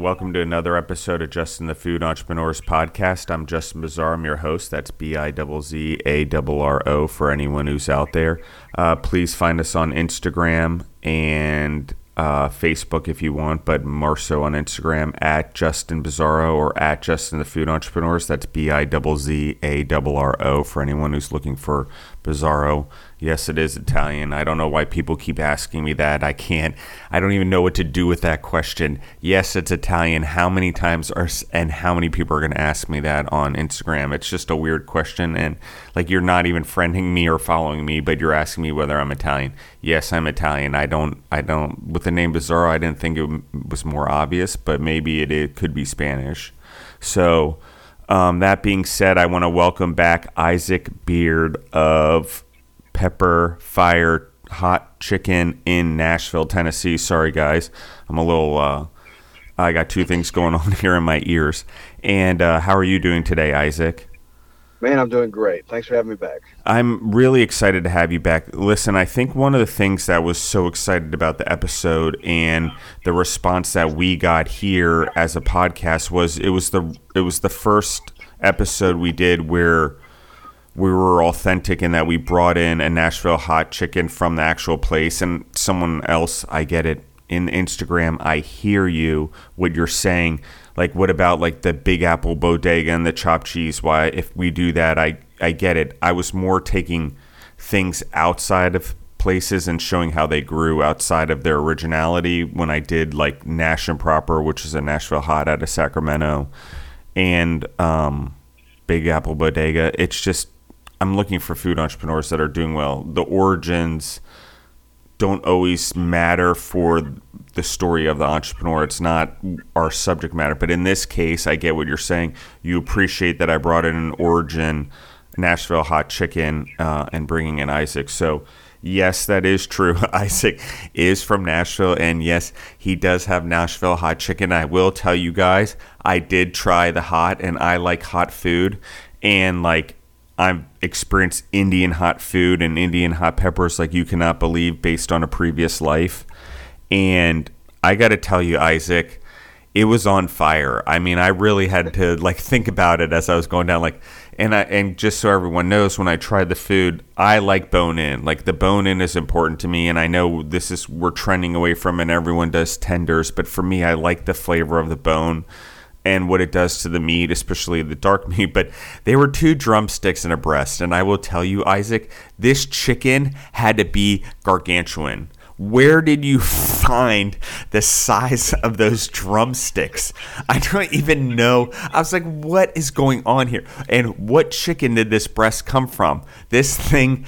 Welcome to another episode of Justin the Food Entrepreneurs Podcast. I'm Justin Bizzarro. I'm your host. That's B I Z A R O for anyone who's out there. Uh, please find us on Instagram and uh, Facebook if you want, but more so on Instagram at Justin Bizarro or at Justin the Food Entrepreneurs. That's B I Z A R O for anyone who's looking for Bizzarro. Yes, it is Italian. I don't know why people keep asking me that. I can't. I don't even know what to do with that question. Yes, it's Italian. How many times are and how many people are going to ask me that on Instagram? It's just a weird question, and like you're not even friending me or following me, but you're asking me whether I'm Italian. Yes, I'm Italian. I don't. I don't. With the name Bizzarro, I didn't think it was more obvious, but maybe it, it could be Spanish. So. Um, that being said, I want to welcome back Isaac Beard of Pepperfire Hot Chicken in Nashville, Tennessee. Sorry, guys. I'm a little, uh, I got two things going on here in my ears. And uh, how are you doing today, Isaac? Man, I'm doing great. Thanks for having me back. I'm really excited to have you back. Listen, I think one of the things that was so excited about the episode and the response that we got here as a podcast was it was the it was the first episode we did where we were authentic in that we brought in a Nashville hot chicken from the actual place and someone else I get it in Instagram I hear you what you're saying like what about like the Big Apple bodega and the chopped cheese? Why if we do that I I get it. I was more taking things outside of places and showing how they grew outside of their originality when I did like Nash and Proper which is a Nashville hot out of Sacramento and um Big Apple Bodega. It's just I'm looking for food entrepreneurs that are doing well. The origins don't always matter for the story of the entrepreneur. It's not our subject matter. But in this case, I get what you're saying. You appreciate that I brought in an origin, Nashville hot chicken, uh, and bringing in Isaac. So, yes, that is true. Isaac is from Nashville, and yes, he does have Nashville hot chicken. I will tell you guys, I did try the hot, and I like hot food. And like I've experienced Indian hot food and Indian hot peppers like you cannot believe based on a previous life. And I got to tell you, Isaac, it was on fire. I mean, I really had to like think about it as I was going down. Like, and I and just so everyone knows, when I tried the food, I like bone in. Like the bone in is important to me, and I know this is we're trending away from, and everyone does tenders. But for me, I like the flavor of the bone and what it does to the meat, especially the dark meat. But they were two drumsticks and a breast. And I will tell you, Isaac, this chicken had to be gargantuan. Where did you find the size of those drumsticks? I don't even know. I was like, what is going on here? And what chicken did this breast come from? This thing,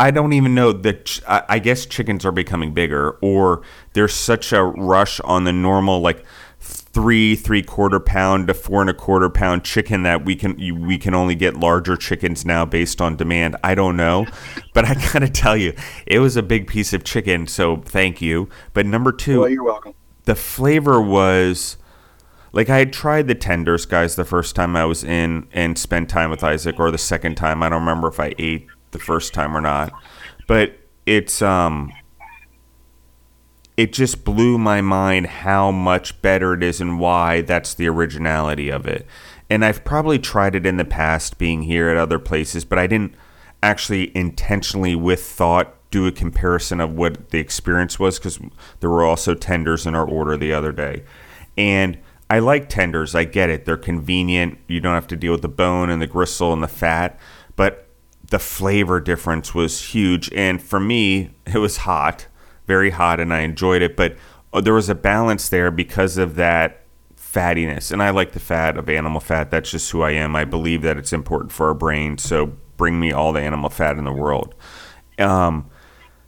I don't even know. That I guess chickens are becoming bigger, or there's such a rush on the normal, like, three three quarter pound to four and a quarter pound chicken that we can you, we can only get larger chickens now based on demand. I don't know, but I gotta tell you, it was a big piece of chicken. So thank you. But number two, well, you're welcome. The flavor was like I had tried the tenders, guys, the first time I was in and spent time with Isaac, or the second time. I don't remember if I ate the first time or not, but it's um it just blew my mind how much better it is and why that's the originality of it. And I've probably tried it in the past being here at other places, but I didn't actually intentionally with thought do a comparison of what the experience was because there were also tenders in our order the other day. And I like tenders. I get it. They're convenient. You don't have to deal with the bone and the gristle and the fat. But the flavor difference was huge. And for me, it was hot very hot and I enjoyed it, but uh, there was a balance there because of that fattiness. And I like the fat of animal fat. That's just who I am. I believe that it's important for our brain. So bring me all the animal fat in the world. Um,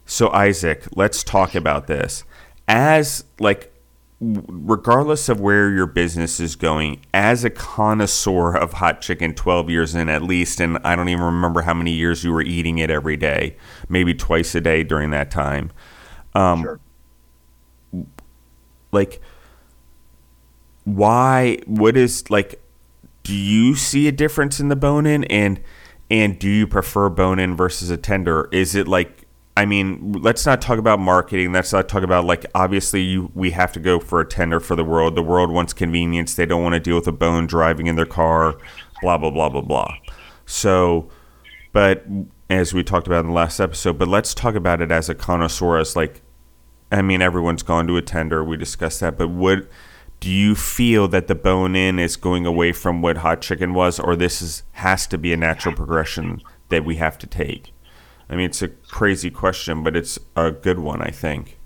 so Isaac, let's talk about this. As like regardless of where your business is going, as a connoisseur of hot chicken, 12 years in at least, and I don't even remember how many years you were eating it every day, maybe twice a day during that time. Um, sure. Like, why? What is like? Do you see a difference in the bone in and and do you prefer bone in versus a tender? Is it like I mean, let's not talk about marketing. Let's not talk about like obviously you we have to go for a tender for the world. The world wants convenience. They don't want to deal with a bone driving in their car, blah blah blah blah blah. So, but as we talked about in the last episode, but let's talk about it as a connoisseur as like I mean, everyone's gone to a tender. We discussed that, but what do you feel that the bone in is going away from what hot chicken was, or this is has to be a natural progression that we have to take? I mean, it's a crazy question, but it's a good one, I think.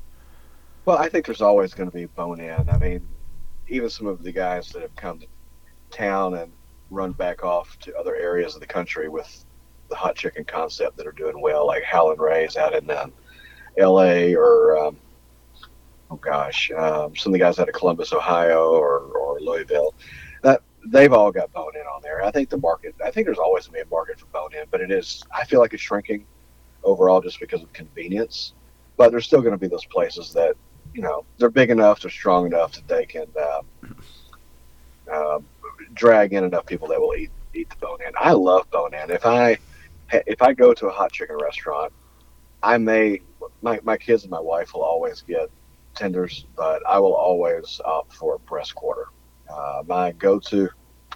Well, I think there's always going to be bone in. I mean, even some of the guys that have come to town and run back off to other areas of the country with the hot chicken concept that are doing well, like Howlin' Ray's out in um, L.A. or um, oh gosh, um, some of the guys out of Columbus, Ohio, or, or Louisville. That they've all got bone in on there. I think the market. I think there's always to be a market for bone in, but it is. I feel like it's shrinking overall just because of convenience. But there's still going to be those places that you know they're big enough, they're strong enough that they can uh, uh, drag in enough people that will eat eat the bone in. I love bone in. If I if I go to a hot chicken restaurant, I may my, my kids and my wife will always get tenders, but I will always opt for a breast quarter. Uh, my go-to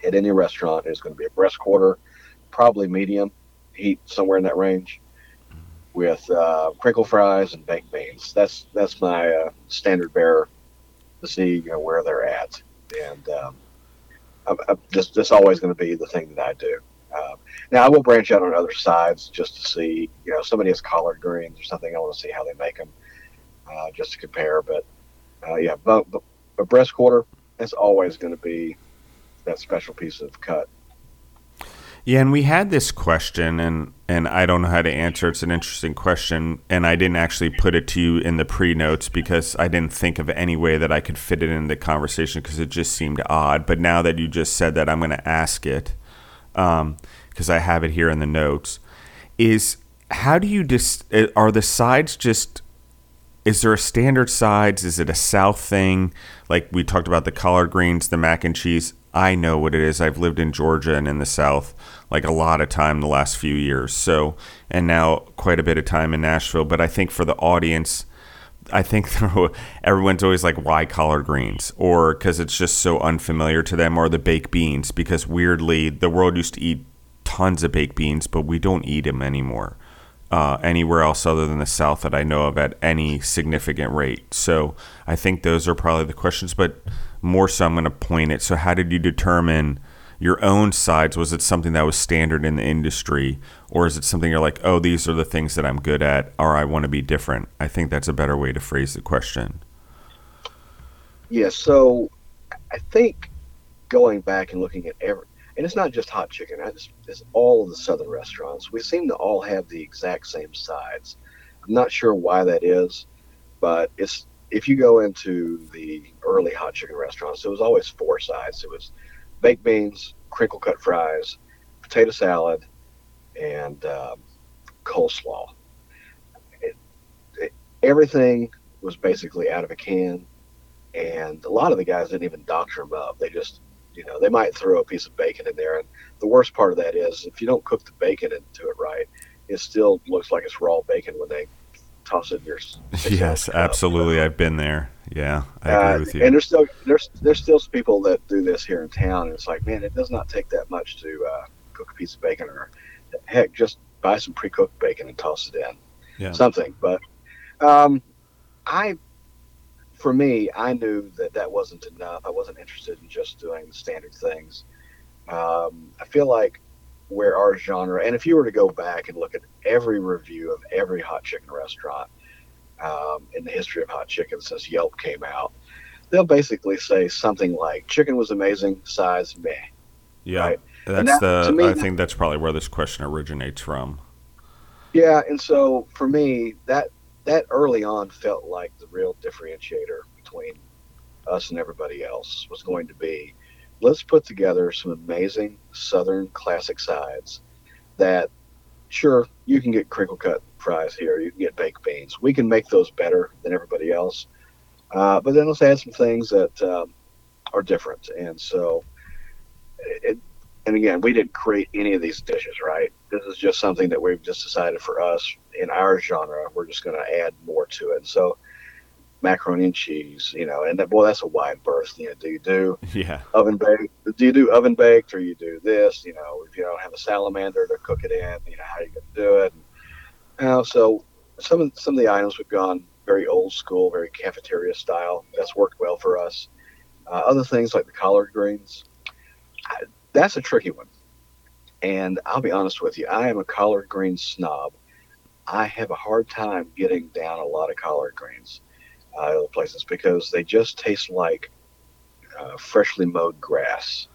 at any restaurant is going to be a breast quarter, probably medium heat, somewhere in that range, with uh, crinkle fries and baked beans. That's that's my uh, standard bearer to see you know, where they're at, and um, I'm, I'm just always going to be the thing that I do. Um, now I will branch out on other sides just to see, you know, somebody has collard greens or something. I want to see how they make them uh, just to compare. But uh, yeah, but, but, breast quarter is always going to be that special piece of cut. Yeah, and we had this question, and and I don't know how to answer. It's an interesting question, and I didn't actually put it to you in the pre notes because I didn't think of any way that I could fit it in the conversation because it just seemed odd. But now that you just said that, I'm going to ask it because um, I have it here in the notes. Is how do you just dis- are the sides just is there a standard sides? Is it a South thing? Like we talked about the collard greens, the mac and cheese. I know what it is. I've lived in Georgia and in the South like a lot of time the last few years. So, and now quite a bit of time in Nashville. But I think for the audience, I think everyone's always like, why collard greens? Or because it's just so unfamiliar to them, or the baked beans, because weirdly, the world used to eat tons of baked beans, but we don't eat them anymore uh, anywhere else other than the South that I know of at any significant rate. So I think those are probably the questions, but more so I'm going to point it. So, how did you determine your own sides? Was it something that was standard in the industry, or is it something you're like, oh, these are the things that I'm good at, or I want to be different? I think that's a better way to phrase the question. Yeah, so I think going back and looking at every and it's not just hot chicken. It's, it's all of the southern restaurants. We seem to all have the exact same sides. I'm not sure why that is, but it's if you go into the early hot chicken restaurants, it was always four sides. It was baked beans, crinkle cut fries, potato salad, and um, coleslaw. It, it, everything was basically out of a can, and a lot of the guys didn't even doctor them up. They just you know, they might throw a piece of bacon in there. And the worst part of that is if you don't cook the bacon into it right, it still looks like it's raw bacon when they toss it in your. Yes, absolutely. I've been there. Yeah, I agree uh, with you. And there's still there's there's still people that do this here in town, and it's like, man, it does not take that much to uh, cook a piece of bacon, or heck, just buy some pre-cooked bacon and toss it in. Yeah. Something, but um, I for me, I knew that that wasn't enough. I wasn't interested in just doing the standard things. Um, I feel like where our genre, and if you were to go back and look at every review of every hot chicken restaurant um, in the history of hot chicken since Yelp came out, they'll basically say something like "chicken was amazing, size meh." Yeah, right? that's that, the. Me, I think that's probably where this question originates from. Yeah, and so for me, that that early on felt like the real differentiator between us and everybody else was going to be let's put together some amazing southern classic sides that sure you can get crinkle cut fries here you can get baked beans. We can make those better than everybody else. Uh, but then let's add some things that um, are different. And so it, and again we didn't create any of these dishes right this is just something that we've just decided for us in our genre. We're just going to add more to it. So macaroni and cheese, you know, and that, boy, that's a wide berth. You know, do you do yeah oven baked? Do you do oven baked, or you do this? You know, if you don't have a salamander to cook it in, you know, how are you going to do it? And, you know, so some of some of the items we've gone very old school, very cafeteria style. That's worked well for us. Uh, other things like the collard greens, I, that's a tricky one. And I'll be honest with you, I am a collard green snob. I have a hard time getting down a lot of collard greens uh, other places because they just taste like uh, freshly mowed grass.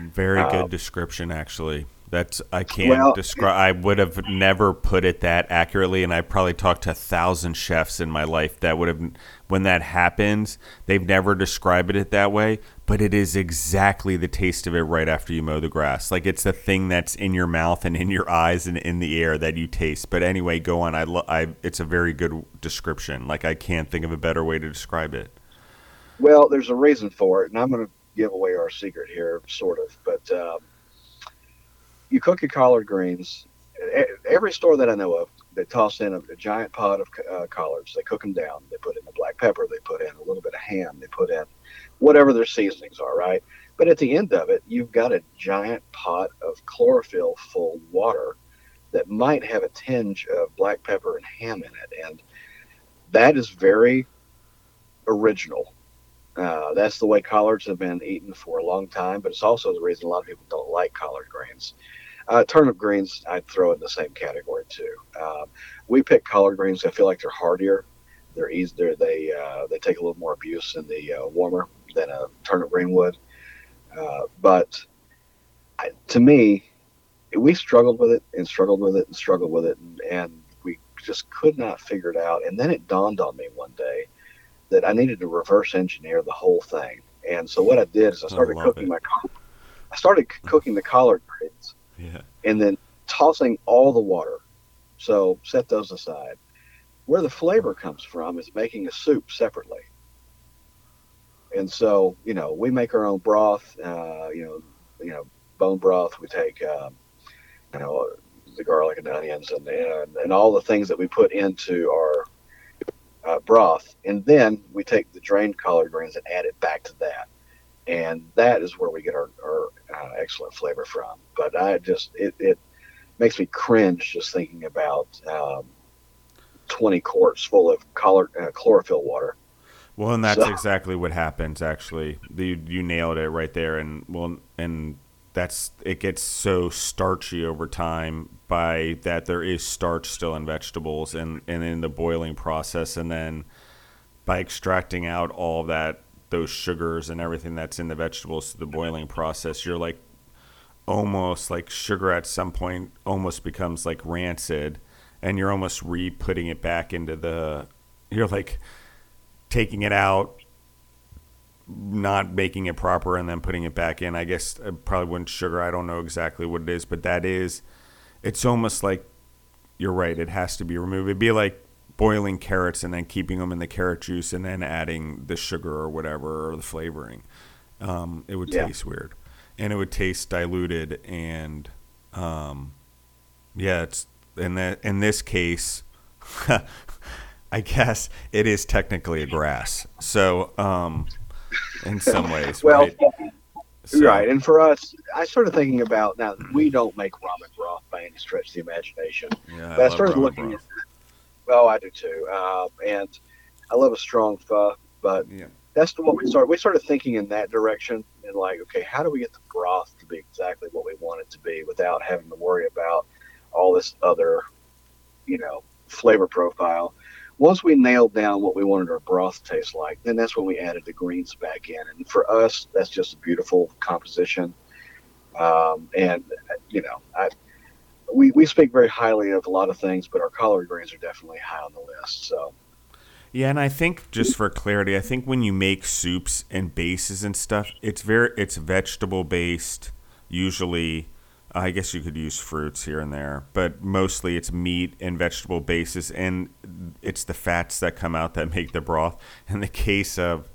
Very good Um, description, actually. That's I can't Well- describe. I would have never put it that accurately, and I probably talked to a thousand chefs in my life that would have. When that happens, they've never described it that way, but it is exactly the taste of it right after you mow the grass. Like it's the thing that's in your mouth and in your eyes and in the air that you taste. But anyway, go on. I, lo- I it's a very good description. Like I can't think of a better way to describe it. Well, there's a reason for it, and I'm going to give away our secret here, sort of. But um, you cook your collard greens. Every store that I know of, they toss in a, a giant pot of uh, collards. They cook them down. They put in the black pepper. They put in a little bit of ham. They put in whatever their seasonings are, right? But at the end of it, you've got a giant pot of chlorophyll full water that might have a tinge of black pepper and ham in it. And that is very original. Uh, that's the way collards have been eaten for a long time, but it's also the reason a lot of people don't like collard greens. Uh, turnip greens, I'd throw in the same category too. Um, we pick collard greens. I feel like they're hardier. They're easier. They uh, they take a little more abuse in the uh, warmer than a turnip green would. Uh, but I, to me, we struggled with it and struggled with it and struggled with it, and, and we just could not figure it out. And then it dawned on me one day that I needed to reverse engineer the whole thing. And so what I did is I I started love cooking it. my I started cooking the collard greens Yeah. and then tossing all the water. So set those aside. Where the flavor comes from is making a soup separately. And so, you know, we make our own broth. Uh, you know, you know, bone broth. We take, um, you know, the garlic and onions and, and and all the things that we put into our uh, broth, and then we take the drained collard greens and add it back to that, and that is where we get our, our uh, excellent flavor from. But I just it, it makes me cringe just thinking about um, twenty quarts full of collard uh, chlorophyll water. Well, and that's So- exactly what happens. Actually, you you nailed it right there, and well, and that's it gets so starchy over time by that there is starch still in vegetables and and in the boiling process, and then by extracting out all that those sugars and everything that's in the vegetables the boiling process, you're like almost like sugar at some point almost becomes like rancid, and you're almost re-putting it back into the. You're like taking it out, not making it proper, and then putting it back in. I guess I probably wouldn't sugar. I don't know exactly what it is, but that is, it's almost like you're right. It has to be removed. It'd be like boiling carrots and then keeping them in the carrot juice and then adding the sugar or whatever or the flavoring. Um, it would Yeah. taste weird, and it would taste diluted and, um, yeah, it's in that in this case. I guess it is technically a grass. So, um, in some ways, Well, right? So- right. And for us, I started thinking about now we don't make ramen broth by any stretch of the imagination. Yeah, But I love started looking broth. at well, I do too, uh, and I love a strong pho. But Yeah. that's the what we started. We started thinking in that direction, and like, okay, how do we get the broth to be exactly what we want it to be without having to worry about all this other, you know, flavor profile? Once we nailed down what we wanted our broth to taste like, then that's when we added the greens back in. And for us, that's just a beautiful composition. Um, and you know, I, we we speak very highly of a lot of things, but our collard greens are definitely high on the list. So Yeah, and I think just for clarity, I think when you make soups and bases and stuff, it's very it's vegetable based. Usually, I guess you could use fruits here and there, but mostly it's meat and vegetable bases, and it's the fats that come out that make the broth. In the case of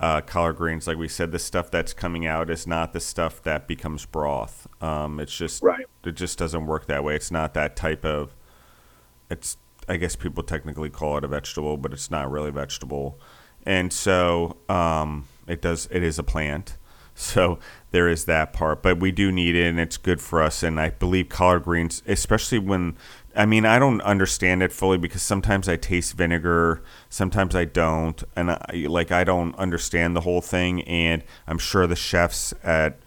uh, collard greens, like we said, the stuff that's coming out is not the stuff that becomes broth. Um, it's just Right. it just doesn't work that way. It's not that type of. It's I guess people technically call it a vegetable, but it's not really vegetable, and so um, it does. It is a plant, so there is that part. But we do need it, and it's good for us. And I believe collard greens, especially when I mean, I don't understand it fully because sometimes I taste vinegar, sometimes I don't, and I, like I don't understand the whole thing. And I'm sure the chefs at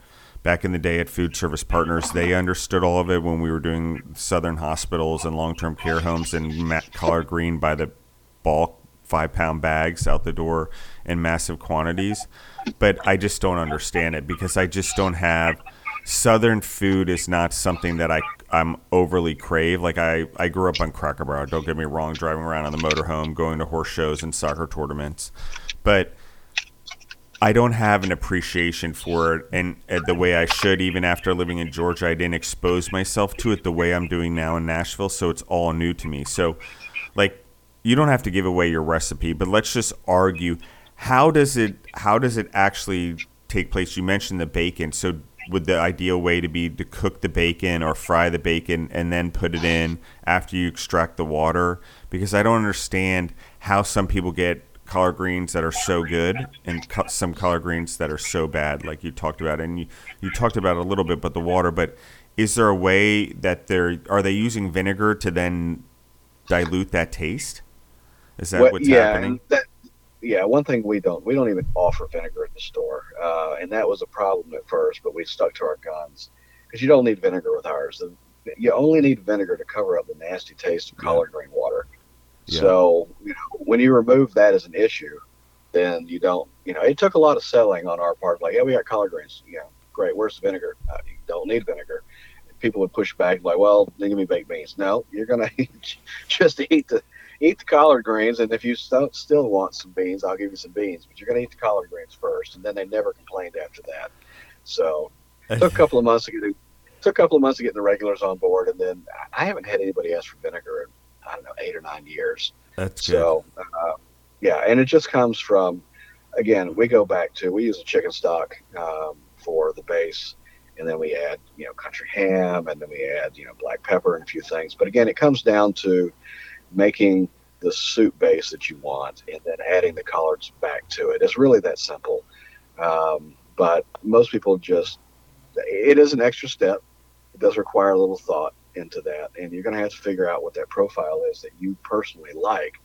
back in the day at Food Service Partners, they understood all of it when we were doing Southern hospitals and long-term care homes and ma- collard green by the bulk five pound bags out the door in massive quantities. But I just don't understand it because I just don't have Southern food is not something that I I'm overly crave. Like I, I grew up on Cracker Barrel. Don't get me wrong, driving around on the motorhome, going to horse shows and soccer tournaments, but I don't have an appreciation for it, and uh, the way I should. Even after living in Georgia, I didn't expose myself to it the way I'm doing now in Nashville, so it's all new to me. So, like, you don't have to give away your recipe, but let's just argue how does it how does it actually take place? You mentioned the bacon, so would the ideal way to be to cook the bacon or fry the bacon and then put it in after you extract the water? Because I don't understand how some people get collard greens that are so good and co- some collard greens that are so bad, like you talked about. And you, you talked about a little bit, but the water. But is there a way that they're are they using vinegar to then dilute that taste? Is that Well, what's yeah, happening? that, yeah. One thing we don't we don't even offer vinegar at the store, uh, and that was a problem at first, but we stuck to our guns because you don't need vinegar with ours. The, you only need vinegar to cover up the nasty taste of Yeah. collard green water. Yeah. So you know, when you remove that as an issue, then you don't. You know, it took a lot of selling on our part. Like, yeah, we got collard greens. You know, great. Where's the vinegar? Uh, you don't need vinegar. People would push back like, well, then give me baked beans. No, you're gonna just eat the eat the collard greens, and if you don't still want some beans, I'll give you some beans. But you're gonna eat the collard greens first, and then they never complained after that. So it took a couple of months to get the, took a couple of months to get the regulars on board, and then I haven't had anybody ask for vinegar in I don't know eight or nine years. That's good. So, uh, yeah, and it just comes from, again, we go back to we use a chicken stock um, for the base, and then we add you know country ham, and then we add you know black pepper and a few things. But again, it comes down to making the soup base that you want, and then adding the collards back to it. It's really that simple. Um, but most people just it is an extra step. It does require a little thought into that, and you're going to have to figure out what that profile is that you personally like,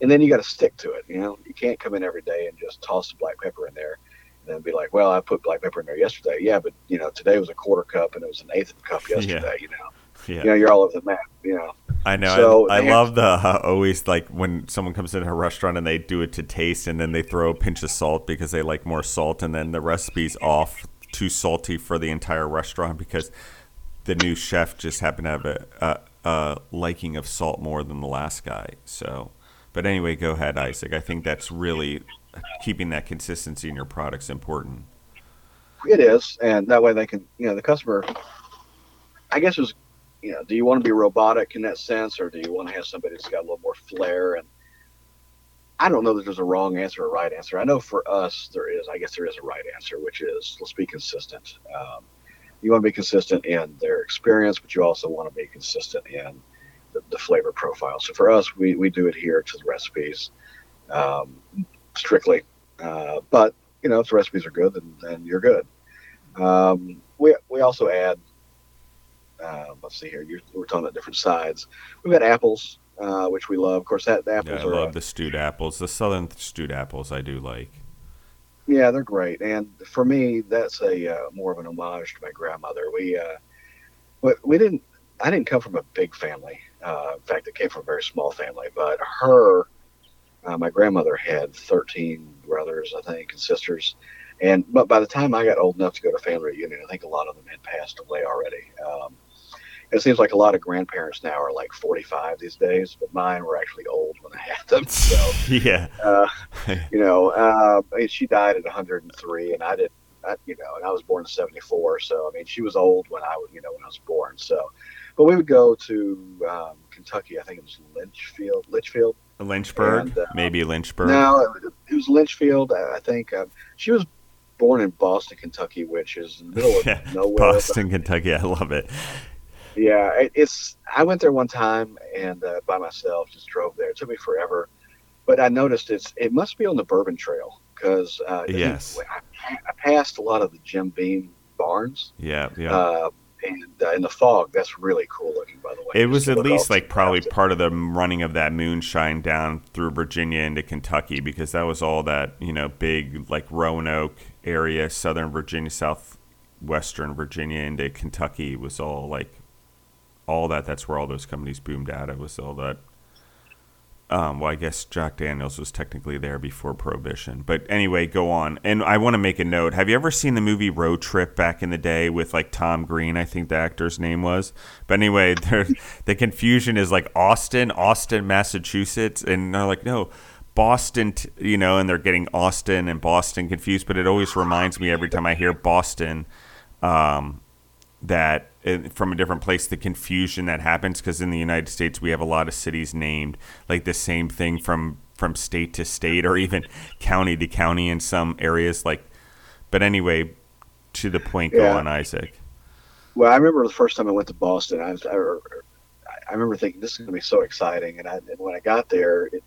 and then you got to stick to it. You know, you can't come in every day and just toss the black pepper in there, and then be like, "Well, I put black pepper in there yesterday." Yeah, but you know, today was a quarter cup and it was an eighth of a cup yesterday. You know, yeah. you know, you're all over the map. You know, I know. So I, I love the uh, always like when someone comes into a restaurant and they do it to taste, and then they throw a pinch of salt because they like more salt, and then the recipe's off too salty for the entire restaurant because the new chef just happened to have a, a, a liking of salt more than the last guy. So, but anyway, go ahead, Isaac. I think that's really keeping that consistency in your products important. it is, and that way they can, you know, the customer. I guess is, you know, do you want to be robotic in that sense, or do you want to have somebody that's got a little more flair and I don't know that there's a wrong answer or right answer. I know for us there is. I guess there is a right answer, which is let's be consistent. Um, you want to be consistent in their experience, but you also want to be consistent in the, the flavor profile. So for us, we, we do adhere to the recipes um, strictly. Uh, but you know, if the recipes are good, then, then you're good. Um, we we also add. Uh, let's see here. You, we're talking about different sides. We've got apples, uh, which we love. Of course, that the Yeah, apples I are love the stewed apples. The southern stewed apples I do like. Yeah, they're great, and for me, that's a uh, more of an homage to my grandmother. We, uh, we, we didn't. I didn't come from a big family. Uh, in fact, I came from a very small family. But her, uh, my grandmother had thirteen brothers, I think, and sisters. And but by the time I got old enough to go to family reunion, I think a lot of them had passed away already. Um, it seems like a lot of grandparents now are like 45 these days, but mine were actually old when I had them. So yeah. uh, you know, uh, I mean, she died at 103, and I did, I, you know, and I was born in 74. So, I mean, she was old when I was, you know, when I was born. So, but we would go to um, Kentucky. I think it was Lynchfield, Litchfield. Lynchburg, And, uh, maybe Lynchburg. No, it was Lynchfield. I think. Um, she was born in Boston, Kentucky, which is in the middle of nowhere. Boston, Kentucky. I love it. Yeah, it's. I went there one time and uh, by myself, just drove there. It took me forever, but I noticed it's. It must be on the Bourbon Trail because uh, Yes. I, I passed a lot of the Jim Beam barns, Yeah, yeah. uh, and uh, in the fog, that's really cool looking. By the way, It was at least like probably part of the running of that moonshine down through Virginia into Kentucky because that was all that you know big like Roanoke area, Southern Virginia, Southwestern Virginia into Kentucky was all like all that. That's where all those companies boomed out. It was all that. Um, well, I guess Jack Daniels was technically there before Prohibition, but anyway, go on. And I want to make a note. Have you ever seen the movie Road Trip back in the day with like Tom Green? I think the actor's name was. But anyway, the confusion is like Austin, Austin, Massachusetts, and they're like, no, Boston, t- you know, and they're getting Austin and Boston confused. But it always reminds me every time I hear Boston. Um, that from a different place the confusion that happens because in the united states we have a lot of cities named like the same thing from from state to state or even county to county in some areas like but anyway to the point go Yeah. on isaac Well, I remember the first time I went to Boston. I was, I, I remember thinking this is going to be so exciting, and, I, and when I got there, it,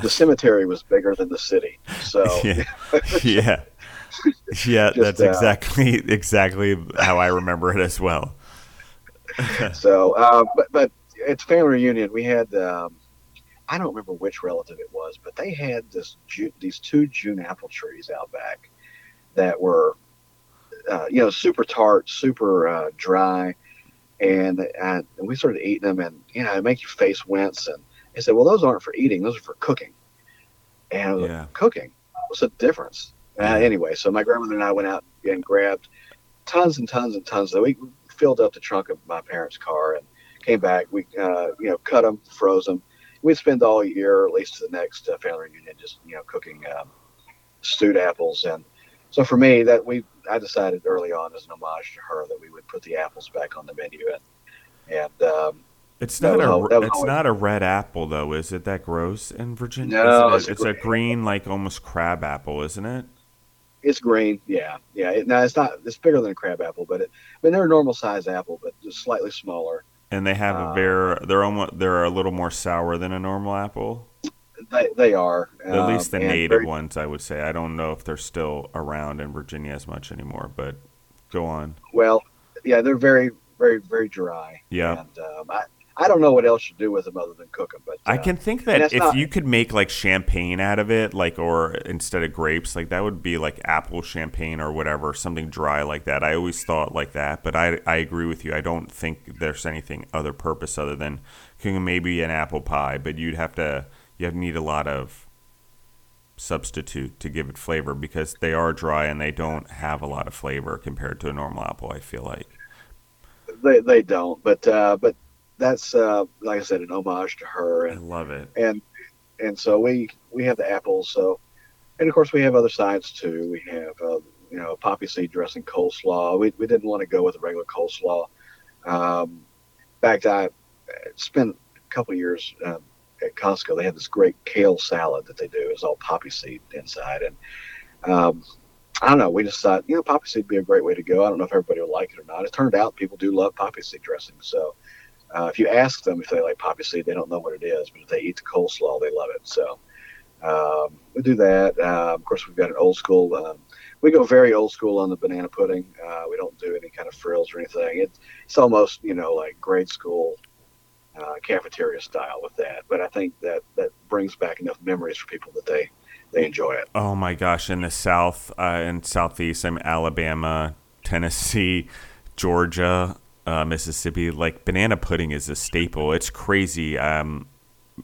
the cemetery was bigger than the city. So yeah yeah yeah Just, that's uh, exactly exactly how i remember it as well so, uh, but but at the family reunion, we had um, I don't remember which relative it was, but they had this these two June apple trees out back that were uh, you know super tart, super uh, dry, and, and we started eating them, and you know it make your face wince. And they said, well, those aren't for eating; those are for cooking. And Yeah. like, cooking? What's the difference? Uh, anyway, so my grandmother and I went out and grabbed tons and tons and tons. Of, we filled up the trunk of my parents' car and came back. We, uh, you know, cut them, froze them. We'd spend all year, at least to the next uh, family reunion, just you know, cooking um, stewed apples. And so for me, that we, I decided early on as an homage to her that we would put the apples back on the menu. And, and um, it's not a it's always- not a red apple though is it that gross in virginia No, it- it's it's a green like almost crab apple isn't it it's green, yeah, yeah. It, now it's not, it's bigger than a crab apple, but it, I mean, they're a normal size apple, but just slightly smaller. and they have a Uh, they're almost they're a little more sour than a normal apple They, they are at least the um, native very- ones i would say i don't know if they're still around in virginia as much anymore but go on Well, yeah, they're very, very, very dry. Yeah. And um, I, I don't know what else you do with them other than cook them. But uh, i can think that if not- you could make like champagne out of it like or instead of grapes like that would be like apple champagne or whatever something dry like that i always thought like that but i i agree with you i don't think there's anything other purpose other than cooking maybe an apple pie but you'd have to you'd need a lot of substitute to give it flavor because they are dry and they don't have a lot of flavor compared to a normal apple. I feel like. they, they don't. But uh, but that's uh, like I said, an homage to her, I and love it. and and so we we have the apples. So and of course we have other sides too. We have uh, you know poppy seed dressing coleslaw. We we didn't want to go with a regular coleslaw. Um, in fact, I spent a couple years. Um, at Costco, they have this great kale salad that they do. It's all poppy seed inside, and um, I don't know. We just thought, you know, poppy seed would be a great way to go. I don't know if everybody would like it or not. It turned out people do love poppy seed dressing. So uh, if you ask them if they like poppy seed, they don't know what it is, but if they eat the coleslaw, they love it. So um, we do that. Uh, of course, we've got an old school. Um, we go very old school on the banana pudding. Uh, we don't do any kind of frills or anything. It, it's almost, you know, like grade school uh, cafeteria style with that. But I think that that brings back enough memories for people that they they enjoy it. Oh my gosh! In the South, uh, in Southeast, I'm Alabama, Tennessee, Georgia, uh, Mississippi. Like banana pudding is a staple. It's crazy. Um,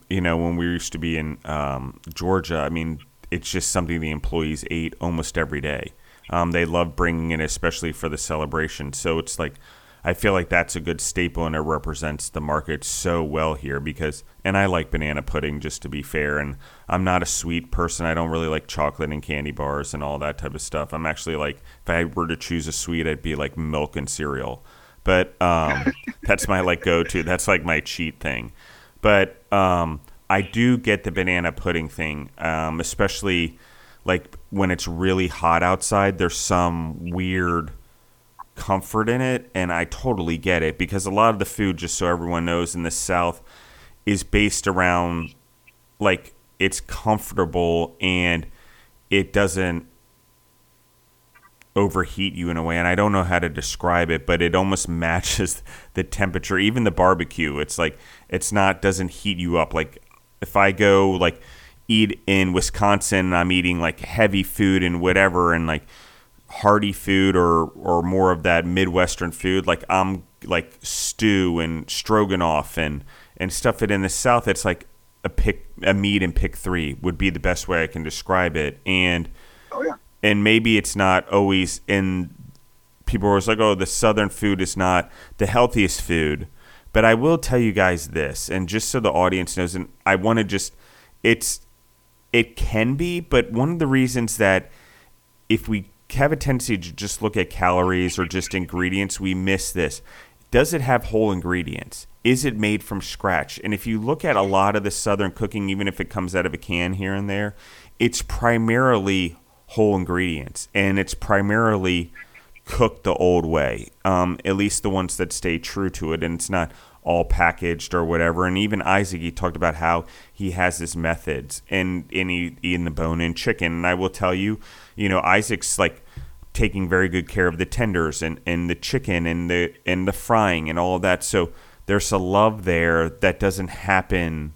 you know, when we used to be in um, Georgia, I mean, it's just something the employees ate almost every day. Um, they love bringing it, especially for the celebration. So it's like, I feel like that's a good staple and it represents the market so well here because, and I like banana pudding just to be fair. And I'm not a sweet person. I don't really like chocolate and candy bars and all that type of stuff. I'm actually like, if I were to choose a sweet, I'd be like milk and cereal. But um, that's my like go to. That's like my cheat thing. But um, I do get the banana pudding thing, um, especially like when it's really hot outside. There's some weird comfort in it, and I totally get it because a lot of the food, just so everyone knows, in the South is based around like it's comfortable and it doesn't overheat you in a way and I don't know how to describe it but it almost matches the temperature even the barbecue. It's like it's not doesn't heat you up. Like if I go like eat in Wisconsin I'm eating like heavy food and whatever and like hearty food or or more of that midwestern food like I'm like stew and stroganoff and and stuff it in the south it's like a pick a meat and pick 3 would be the best way I can describe it. And Oh yeah. And maybe it's not always in people are always like oh the southern food is not the healthiest food. But i will tell you guys this and just so the audience knows and i want to just it's it can be but one of the reasons that if we have a tendency to just look at calories or just ingredients we miss this. Does it have whole ingredients? Is it made from scratch? And if you look at a lot of the southern cooking even if it comes out of a can here and there it's primarily whole ingredients, and it's primarily cooked the old way. Um, at least the ones that stay true to it, and it's not all packaged or whatever. And even Isaac, he talked about how he has his methods, and and he eating the bone-in chicken. And I will tell you, you know, Isaac's like taking very good care of the tenders and, and the chicken and the and the frying and all of that. So there's a love there that doesn't happen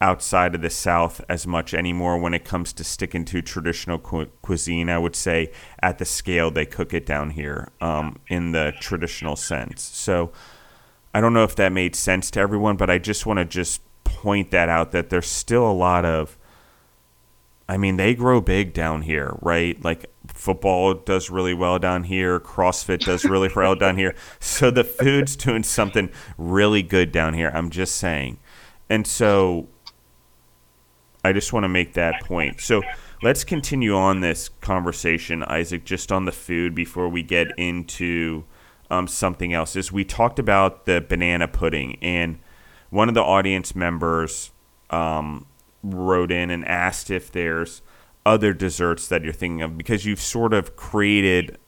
outside of the South as much anymore when it comes to sticking to traditional cu- cuisine. I would say at the scale they cook it down here um, in the traditional sense. So I don't know if that made sense to everyone, but I just want to just point that out that there's still a lot of. I mean, they grow big down here, right? Like football does really well down here, CrossFit does really well down here. So the food's doing something really good down here. I'm just saying. And so I just want to make that point. So let's continue on this conversation, Isaac, just on the food before we get into um, something else. Is we talked about the banana pudding, and one of the audience members um, wrote in and asked if there's other desserts that you're thinking of because you've sort of created.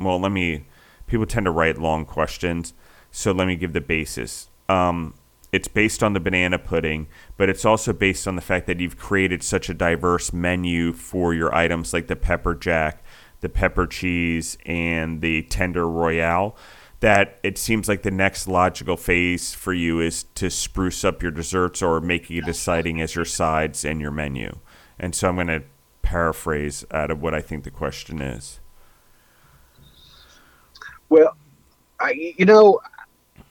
Well, let me. People tend to write long questions, so let me give the basis. Um, it's based on the banana pudding, but it's also based on the fact that you've created such a diverse menu for your items like the pepper jack, the pepper cheese, and the tender royale. That it seems like the next logical phase for you is to spruce up your desserts or make it exciting as your sides and your menu. And so I'm going to paraphrase out of what I think the question is. Well, I, you know,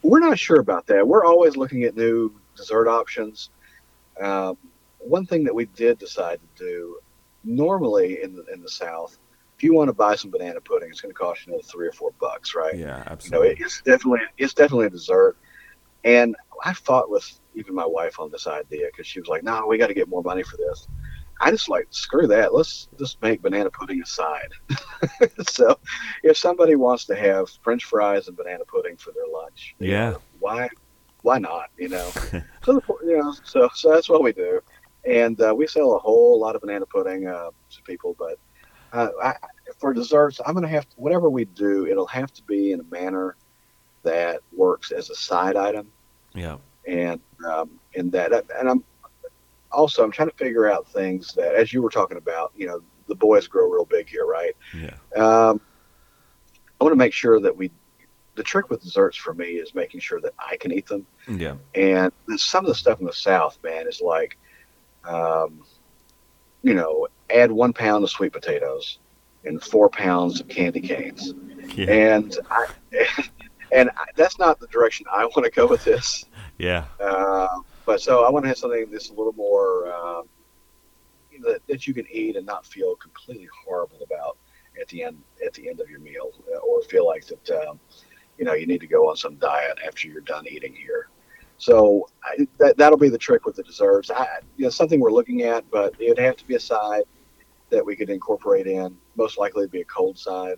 we're not sure about that. We're always looking at new dessert options. Um, one thing that we did decide to do, normally in the in the South, if you want to buy some banana pudding, it's going to cost you another three or four bucks, right? Yeah, absolutely. You know, it's definitely it's definitely a dessert. And I fought with even my wife on this idea because she was like, "No, we got to get more money for this." I just like screw that. Let's just make banana pudding a side. so, if somebody wants to have French fries and banana pudding for their lunch, you Yeah. know, why why not? You know, so you know, so so that's what we do, and uh, we sell a whole lot of banana pudding uh, to people. But uh, I, for desserts, I'm gonna have to, whatever we do, it'll have to be in a manner that works as a side item, yeah. and um, in that, and I'm also I'm trying to figure out things that, as you were talking about, you know, the boys grow real big here, right? Yeah. Um, I want to make sure that we. The trick with desserts for me is making sure that I can eat them. Yeah. And some of the stuff in the South, man, is like, um, you know, add one pound of sweet potatoes and four pounds of candy canes. Yeah. And I, and I, that's not the direction I want to go with this. Yeah. Uh, but so I want to have something that's a little more um, that, that you can eat and not feel completely horrible about at the end at the end of your meal, uh, or feel like that um, you know you need to go on some diet after you're done eating here. So I, that that'll be the trick with the desserts. I, you know, something we're looking at, but it'd have to be a side that we could incorporate in. Most likely, it'd be a cold side.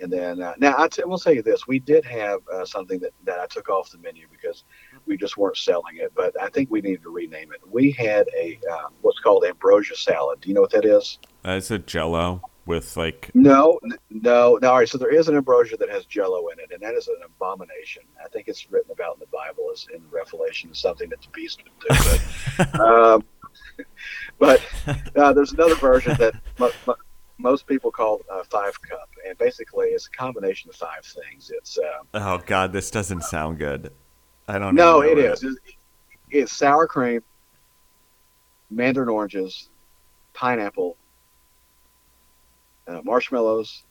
And then uh, now I t- will tell you this: we did have uh, something that, that I took off the menu because we just weren't selling it. But I think we needed to rename it. We had a um, what's called ambrosia salad. Do you know what that is? Uh, it's a Jello with like No, no, no. All right, so there is an ambrosia that has Jello in it, and that is an abomination. I think it's written about in the Bible as in Revelation as something that the beast would do. But, um, but uh, there's another version that mo- mo- most people call uh, five cup, and basically it's a combination of five things. It's uh, oh god, this doesn't sound good. I don't. no, even it know is. It's, it's sour cream, mandarin oranges, pineapple, uh, marshmallows,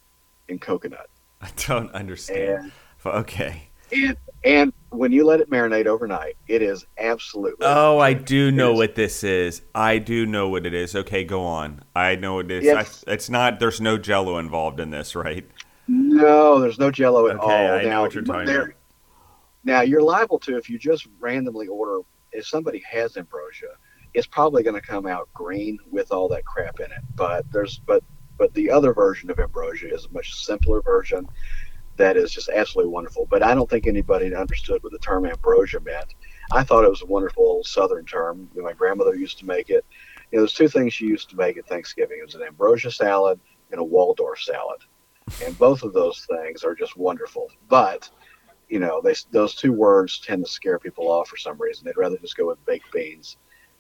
and coconut. I don't understand. And Okay. and and when you let it marinate overnight, it is absolutely. Oh, I do know is. what this is. I do know what it is. Okay, go on. I know what it is. Yes. I, it's not. There's no Jello involved in this, right? No, there's no Jello at Okay, all. I know now, what you're talking about. Now you're liable to if you just randomly order. If somebody has ambrosia, it's probably going to come out green with all that crap in it. But there's but but the other version of ambrosia is a much simpler version that is just absolutely wonderful. But I don't think anybody understood what the term ambrosia meant. I thought it was a wonderful Southern term. My grandmother used to make it. You know, there's two things she used to make at Thanksgiving. It was an ambrosia salad and a Waldorf salad, and both of those things are just wonderful. But you know, they, those two words tend to scare people off for some reason. They'd rather just go with baked beans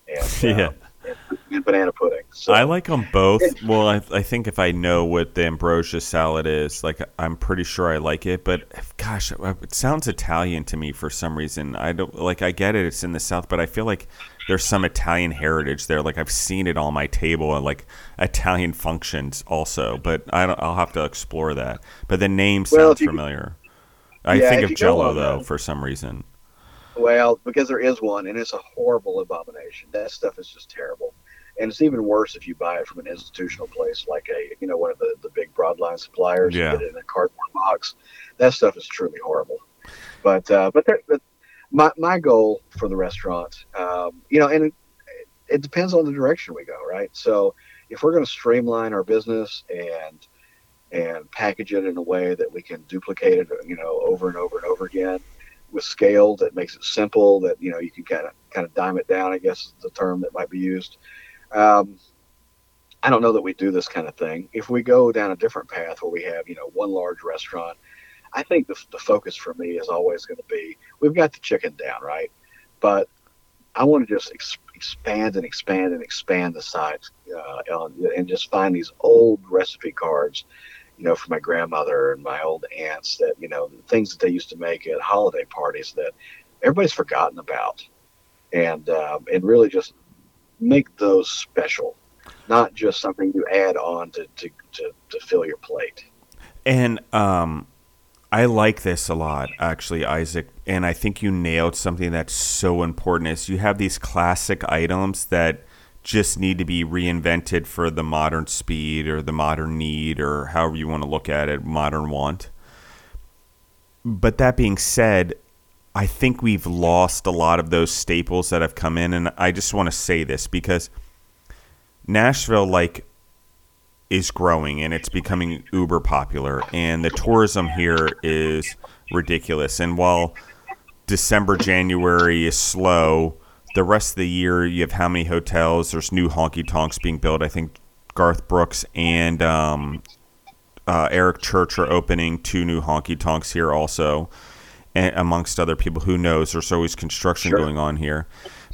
and, uh, Yeah. and, and banana pudding. So I like them both. Well, I, I think if I know what the ambrosia salad is, like I'm pretty sure I like it. But gosh, it sounds Italian to me for some reason. I don't like. I get it. It's in the South, but I feel like there's some Italian heritage there. Like I've seen it on my table and like Italian functions also. But I don't. I'll have to explore that. But the name Well, sounds if familiar. I Yeah, think of Jello though the- for some reason. Well, because there is one, and it's a horrible abomination. That stuff is just terrible, and it's even worse if you buy it from an institutional place like a, you know, one of the, the big broadline suppliers. Yeah. You get it in a cardboard box. That stuff is truly horrible. But uh, but, there, but my my goal for the restaurant, um, you know, and it, it depends on the direction we go, right? So if we're going to streamline our business and and package it in a way that we can duplicate it, you know, over and over and over again with scale that makes it simple that you know you can kind of kind of dime it down i guess is the term that might be used. Um, i don't know that we do this kind of thing. If we go down a different path where we have you know one large restaurant i think the, the focus for me is always going to be we've got the chicken down right? But i want to just ex- expand and expand and expand the sites uh, and just find these old recipe cards you know, from my grandmother and my old aunts that, you know, the things that they used to make at holiday parties that everybody's forgotten about. And, um, and really just make those special, not just something you add on to, to, to, to fill your plate. And um, I like this a lot, actually, Isaac. And I think you nailed something that's so important. Is you have these classic items that just need to be reinvented for the modern speed or the modern need or however you want to look at it, modern want. But that being said, I think we've lost a lot of those staples that have come in. And I just want to say this because Nashville, like is growing and it's becoming uber popular and the tourism here is ridiculous and while december january is slow the rest of the year you have how many hotels? There's new honky tonks being built. I think garth brooks and um, uh, eric church are opening two new honky tonks here also and amongst other people. Who knows? There's always construction Sure. going on here.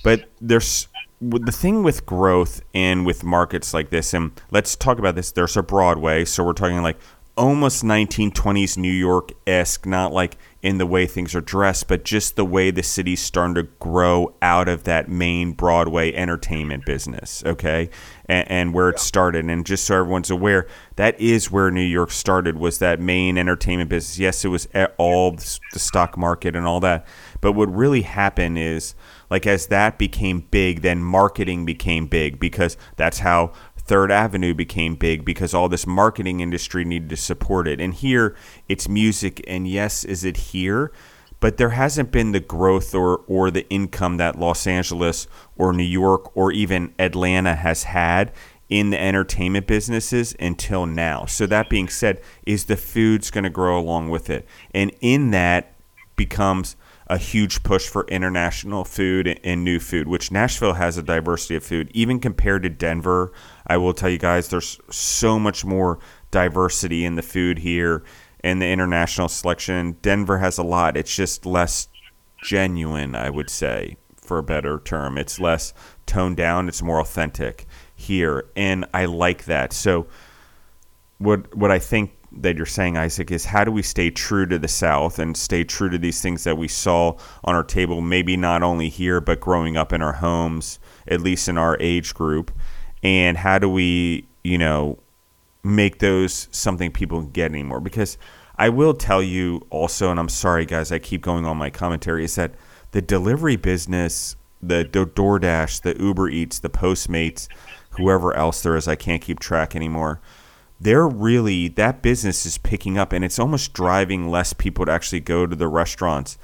But there's the thing with growth and with markets like this and let's talk about this. There's a broadway so we're talking like almost 1920s new york-esque not like in the way things are dressed but just the way the city's starting to grow out of that main broadway entertainment business okay? And, and where it started. And just so everyone's aware that is where new york started was that main entertainment business. Yes it was all the stock market and all that but what really happened is like as that became big then marketing became big because that's how third avenue became big because all this marketing industry needed to support it. And here it's music and yes is it here? But there hasn't been the growth or, or the income that los angeles or new york or even atlanta has had in the entertainment businesses until now. So that being said is the food's going to grow along with it. And in that becomes a huge push for international food and new food, which Nashville has a diversity of food. Even compared to Denver, I will tell you guys, there's so much more diversity in the food here and the international selection. Denver has a lot. It's just less genuine, I would say, for a better term. It's less toned down. It's more authentic here, and I like that. So, what what I think that you're saying, Isaac, is how do we stay true to the South and stay true to these things that we saw on our table, maybe not only here, but growing up in our homes, at least in our age group? And how do we, you know, make those something people get anymore? Because I will tell you also, and I'm sorry, guys, I keep going on my commentary, is that the delivery business, the DoorDash, the Uber Eats, the Postmates, whoever else there is, I can't keep track anymore they're really that business is picking up and it's almost driving less people to actually go to the restaurants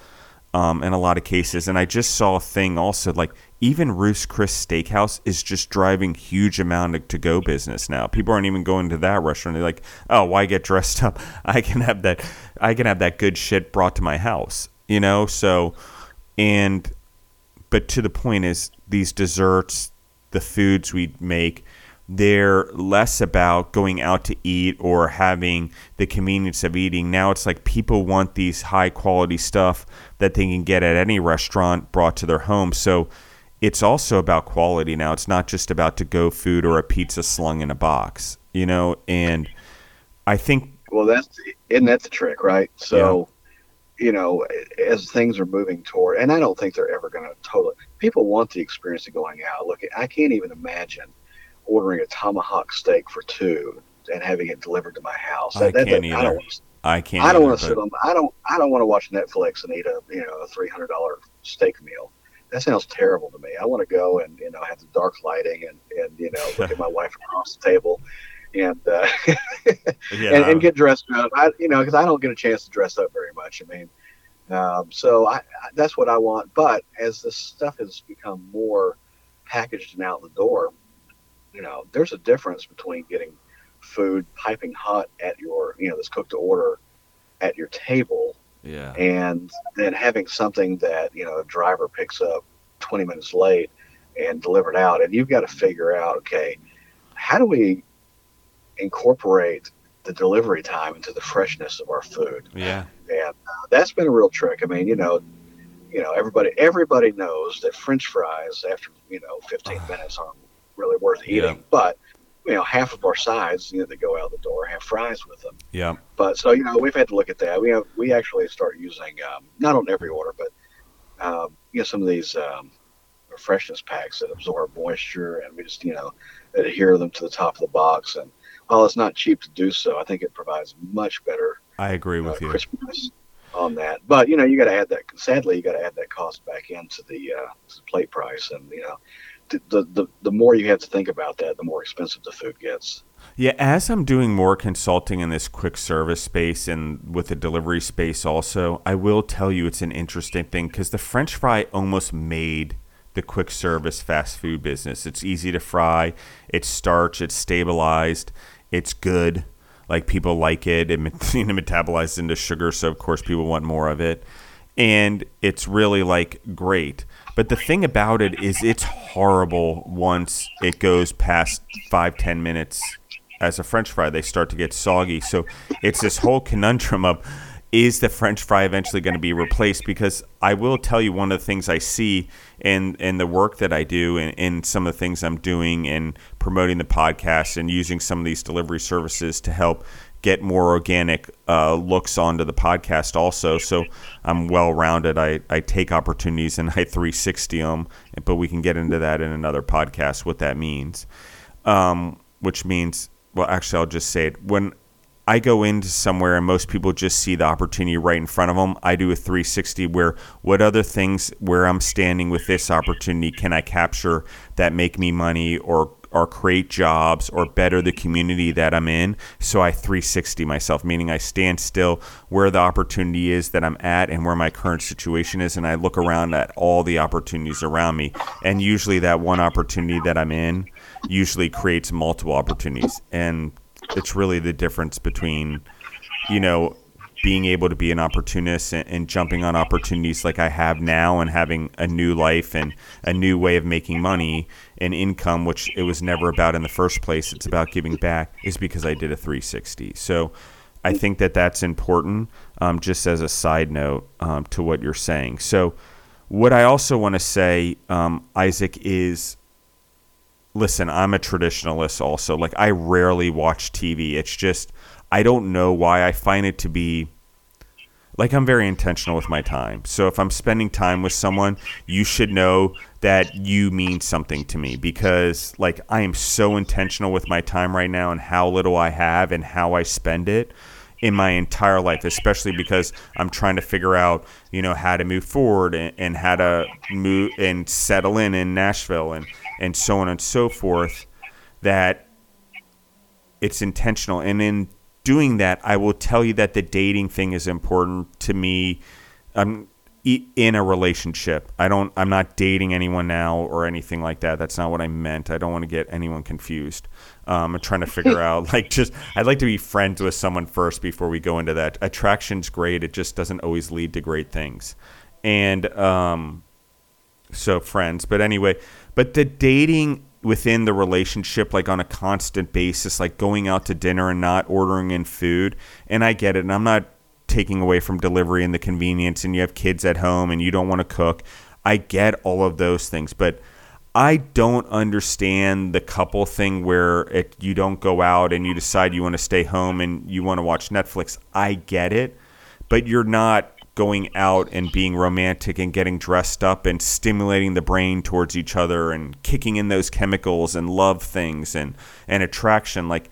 um, in a lot of cases and i just saw a thing also like even Ruth's Chris Steakhouse is just driving huge amount of to go business now. People aren't even going to that restaurant. They're like, "Oh, why get dressed up? I can have that. I can have that good shit brought to my house." You know. So, and but to the point is these desserts, the foods we make they're less about going out to eat or having the convenience of eating. Now it's like people want these high quality stuff that they can get at any restaurant brought to their home. So it's also about quality now. It's not just about to go food or a pizza slung in a box, you know? And I think. Well, that's, isn't that the trick, right? So, yeah. you know, as things are moving toward, and I don't think they're ever going to totally, people want the experience of going out. Look, I can't even imagine ordering a tomahawk steak for two and having it delivered to my house. I that, can't that, either. I don't, I can't. I don't want to sit on. I don't. I don't want to watch Netflix and eat a you know a three hundred dollar steak meal. That sounds terrible to me. I want to go and you know have the dark lighting and and you know look at my wife across the table. And, uh, yeah. and and get dressed up. I you know because I don't get a chance to dress up very much. I mean, um, so I, I, that's what I want. But as this stuff has become more packaged and out the door, you know, there's a difference between getting food piping hot at your, you know, that's cooked to order at your table. Yeah. And then having something that, you know, a driver picks up 20 minutes late and delivered out. And you've got to figure out, okay, how do we incorporate the delivery time into the freshness of our food? Yeah. And uh, that's been a real trick. I mean, you know, you know, everybody everybody knows that French fries after you know 15 minutes aren't really worth eating. Yeah. But you know, half of our sides, you know, that go out the door have fries with them. Yeah. But so you know, we've had to look at that. We have we actually start using um, not on every order, but um, you know, some of these um, freshness packs that absorb moisture, and we just you know adhere them to the top of the box. And while it's not cheap to do so, I think it provides much better. I agree with uh, you. Crispness on that, but you know, you got to add that. Sadly, you got to add that cost back into the, uh, the plate price, and you know, the, the the more you have to think about that, the more expensive the food gets. Yeah, as I'm doing more consulting in this quick service space and with the delivery space also, I will tell you it's an interesting thing because the French fry almost made the quick service fast food business. It's easy to fry, it's starch, it's stabilized, it's good. Like people like it, it you know, metabolizes into sugar, so of course people want more of it, and it's really like great. But the thing about it is, it's horrible once it goes past five, ten minutes as a French fry. They start to get soggy. So it's this whole conundrum of is the French fry eventually going to be replaced? Because I will tell you one of the things I see in in the work that I do and in some of the things I'm doing and promoting the podcast and using some of these delivery services to help get more organic uh, looks onto the podcast also. So I'm well rounded. I, I take opportunities and I 360 them, but we can get into that in another podcast, what that means. Um, which means, well, actually, I'll just say it. When I go into somewhere and most people just see the opportunity right in front of them. I do a 360 where what other things where I'm standing with this opportunity can I capture that make me money or or create jobs or better the community that I'm in. So I 360 myself, meaning I stand still where the opportunity is that I'm at and where my current situation is. And I look around at all the opportunities around me. And usually that one opportunity that I'm in usually creates multiple opportunities. And it's really the difference between, you know, being able to be an opportunist and, and, jumping on opportunities like I have now and having a new life and a new way of making money and income, which it was never about in the first place. It's about giving back, is because I did a 360. So I think that that's important, um, just as a side note um, to what you're saying. So, what I also want to say, um, Isaac, is listen, I'm a traditionalist also. Like, I rarely watch TV. It's just, I don't know why I find it to be like I'm very intentional with my time. So if I'm spending time with someone, you should know that you mean something to me because like I am so intentional with my time right now and how little I have and how I spend it in my entire life, especially because I'm trying to figure out, you know, how to move forward and, and how to move and settle in in Nashville and and so on and so forth that it's intentional and in doing that, I will tell you that the dating thing is important to me. I'm in a relationship. I don't. I'm not dating anyone now or anything like that. That's not what I meant. I don't want to get anyone confused. Um, I'm trying to figure out like just. I'd like to be friends with someone first before we go into that. Attraction's great. It just doesn't always lead to great things. And um, so friends. But anyway, but the dating within the relationship like on a constant basis like going out to dinner and not ordering in food. And i get it and i'm not taking away from delivery and the convenience and you have kids at home and you don't want to cook. I get all of those things but i don't understand the couple thing where it, you don't go out and you decide you want to stay home and you want to watch netflix. I get it but you're not going out and being romantic and getting dressed up and stimulating the brain towards each other and kicking in those chemicals and love things and, and attraction. Like,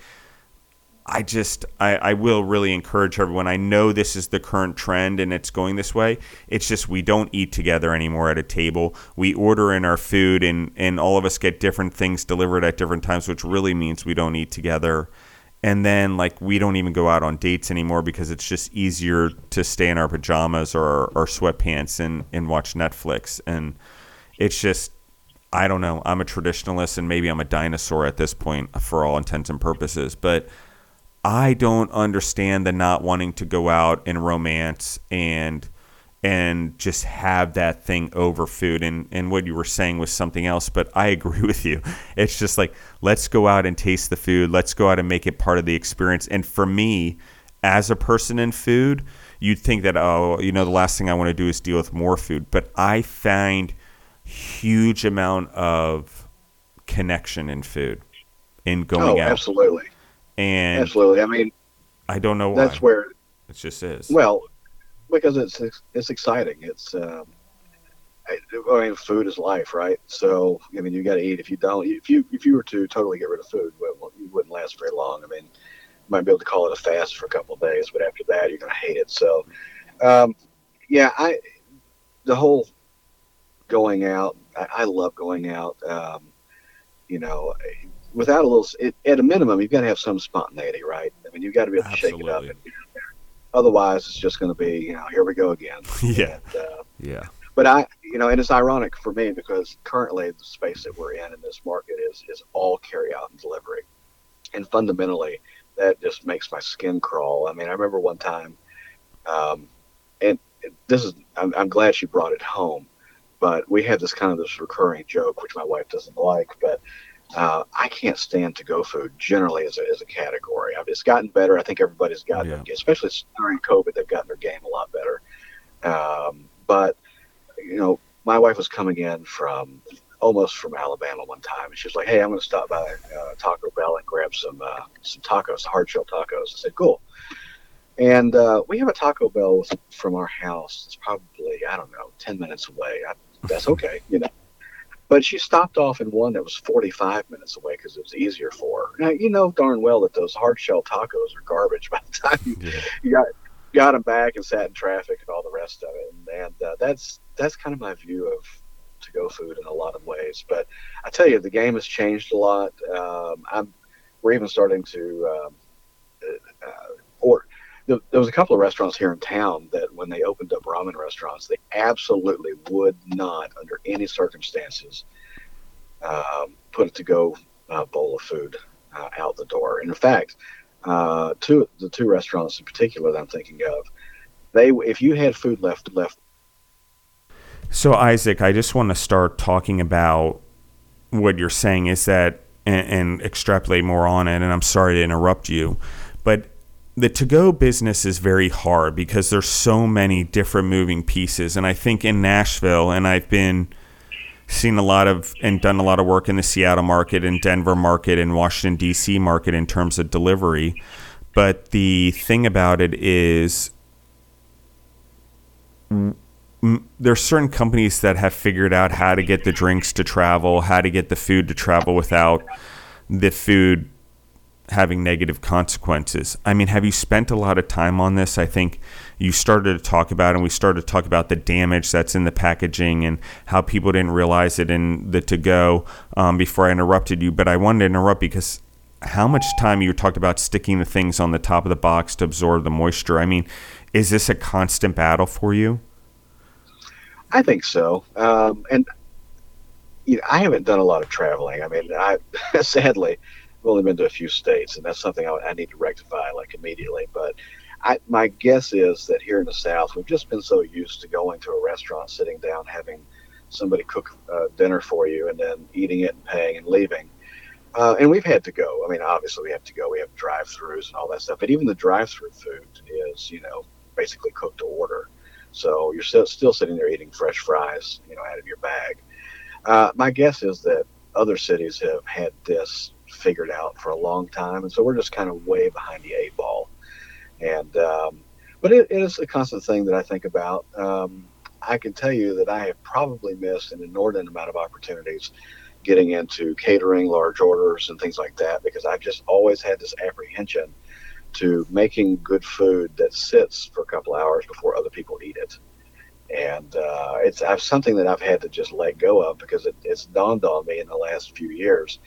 I just, I, I will really encourage everyone. I know this is the current trend and it's going this way. It's just we don't eat together anymore at a table. We order in our food and, and all of us get different things delivered at different times, which really means we don't eat together and then like we don't even go out on dates anymore because it's just easier to stay in our pajamas or our, sweatpants and, and watch Netflix. And it's just I don't know I'm a traditionalist and maybe I'm a dinosaur at this point for all intents and purposes but I don't understand the not wanting to go out and romance and and just have that thing over food. And, and what you were saying was something else, but I agree with you. It's just like, let's go out and taste the food. Let's go out and make it part of the experience. And for me, as a person in food, you'd think that, oh, you know, the last thing I want to do is deal with more food. But I find huge amount of connection in food in going oh, out. Absolutely. And absolutely. I mean, I don't know why. That's where it just is. Well, because it's it's exciting. It's um, I, I mean, food is life, right? So I mean, you got to eat. If you don't, if you if you were to totally get rid of food, well, you wouldn't last very long. I mean, you might be able to call it a fast for a couple of days, but after that, you're going to hate it. So, um, yeah, I the whole going out. I, I love going out. Um, you know, without a little, it, at a minimum, you've got to have some spontaneity, right? I mean, you've got to be able to Absolutely. shake it up and Otherwise, it's just going to be, you know, here we go again. Yeah. And, uh, yeah. But I, you know, and it's ironic for me because currently the space that we're in in this market is is all carry out and delivery, and fundamentally that just makes my skin crawl. I mean, I remember one time, um, and this is I'm, I'm glad she brought it home, but we had this kind of this recurring joke which my wife doesn't like, but uh, I can't stand to go food generally as a, as a category. I mean, it's gotten better. I think everybody's gotten, yeah. especially during COVID, they've gotten their game a lot better. Um, but, you know, my wife was coming in from almost from Alabama one time, and she was like, "Hey, I'm going to stop by uh, Taco Bell and grab some uh, some tacos, hard shell tacos." I said, "Cool." And uh, we have a Taco Bell from our house. It's probably I don't know, ten minutes away. I, that's okay, you know. But she stopped off in one that was 45 minutes away because it was easier for her. Now, you know darn well that those hard shell tacos are garbage by the time you, yeah. you got got them back and sat in traffic and all the rest of it. And, and uh, that's that's kind of my view of to go food in a lot of ways. But I tell you, the game has changed a lot. Um, I'm we're even starting to um, there was a couple of restaurants here in town that when they opened up ramen restaurants, they absolutely would not, under any circumstances, um, put a to-go uh, bowl of food uh, out the door. And in fact, uh, two the two restaurants in particular that I'm thinking of, they if you had food left left. So Isaac, I just want to start talking about what you're saying is that and, and extrapolate more on it. And I'm sorry to interrupt you, but the to go business is very hard because there's so many different moving pieces. And I think in Nashville, and I've been seen a lot of and done a lot of work in the Seattle market and Denver market and Washington D.C. market in terms of delivery. But the thing about it is, there's certain companies that have figured out how to get the drinks to travel, how to get the food to travel without the food having negative consequences. I mean, have you spent a lot of time on this? I think you started to talk about, and we started to talk about the damage that's in the packaging and how people didn't realize it in the to go um, before I interrupted you. But I wanted to interrupt because how much time you talked about sticking the things on the top of the box to absorb the moisture. I mean, is this a constant battle for you? I think so. Um, and you know, I haven't done a lot of traveling. I mean, I sadly only been to a few states, and that's something I, I need to rectify like immediately. But I, my guess is that here in the South, we've just been so used to going to a restaurant, sitting down, having somebody cook uh, dinner for you, and then eating it and paying and leaving. Uh, and we've had to go. I mean, obviously we have to go. We have drive-throughs and all that stuff. But even the drive-through food is, you know, basically cooked to order. So you're still still sitting there eating fresh fries, you know, out of your bag. Uh, my guess is that other cities have had this figured out for a long time, and so we're just kind of way behind the eight ball. And um, but it, it is a constant thing that I think about. Um, I can tell you that I have probably missed an inordinate amount of opportunities getting into catering, large orders, and things like that because I've just always had this apprehension to making good food that sits for a couple hours before other people eat it. And uh, it's I've, something that I've had to just let go of because it, it's dawned on me in the last few years.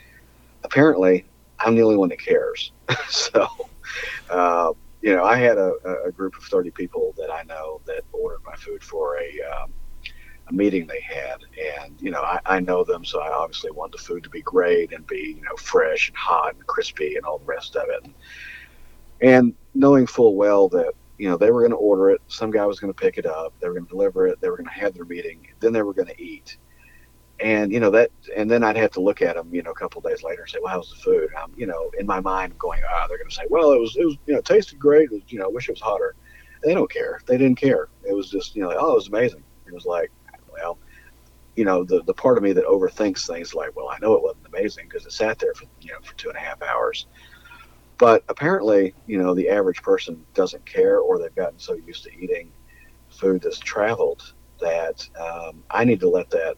Apparently, I'm the only one that cares. so, uh, you know, I had a, a, group of 30 people that I know that ordered my food for a, um, a meeting they had. And, you know, I, I know them, so I obviously want the food to be great and be, you know, fresh and hot and crispy and all the rest of it. And, and knowing full well that you know they were going to order it some guy was going to pick it up they were going to deliver it they were going to have their meeting then they were going to eat and you know that and then i'd have to look at them you know a couple days later and say well how's the food? I'm you know in my mind going ah oh, they're going to say well it was it was you know tasted great. Was, you know wish it was hotter. They don't care. They didn't care. It was just you know like, oh it was amazing. It was like well you know the the part of me that overthinks things like well i know it wasn't amazing because it sat there for you know for two and a half hours. But apparently, you know, the average person doesn't care, or they've gotten so used to eating food that's traveled that um, I need to let that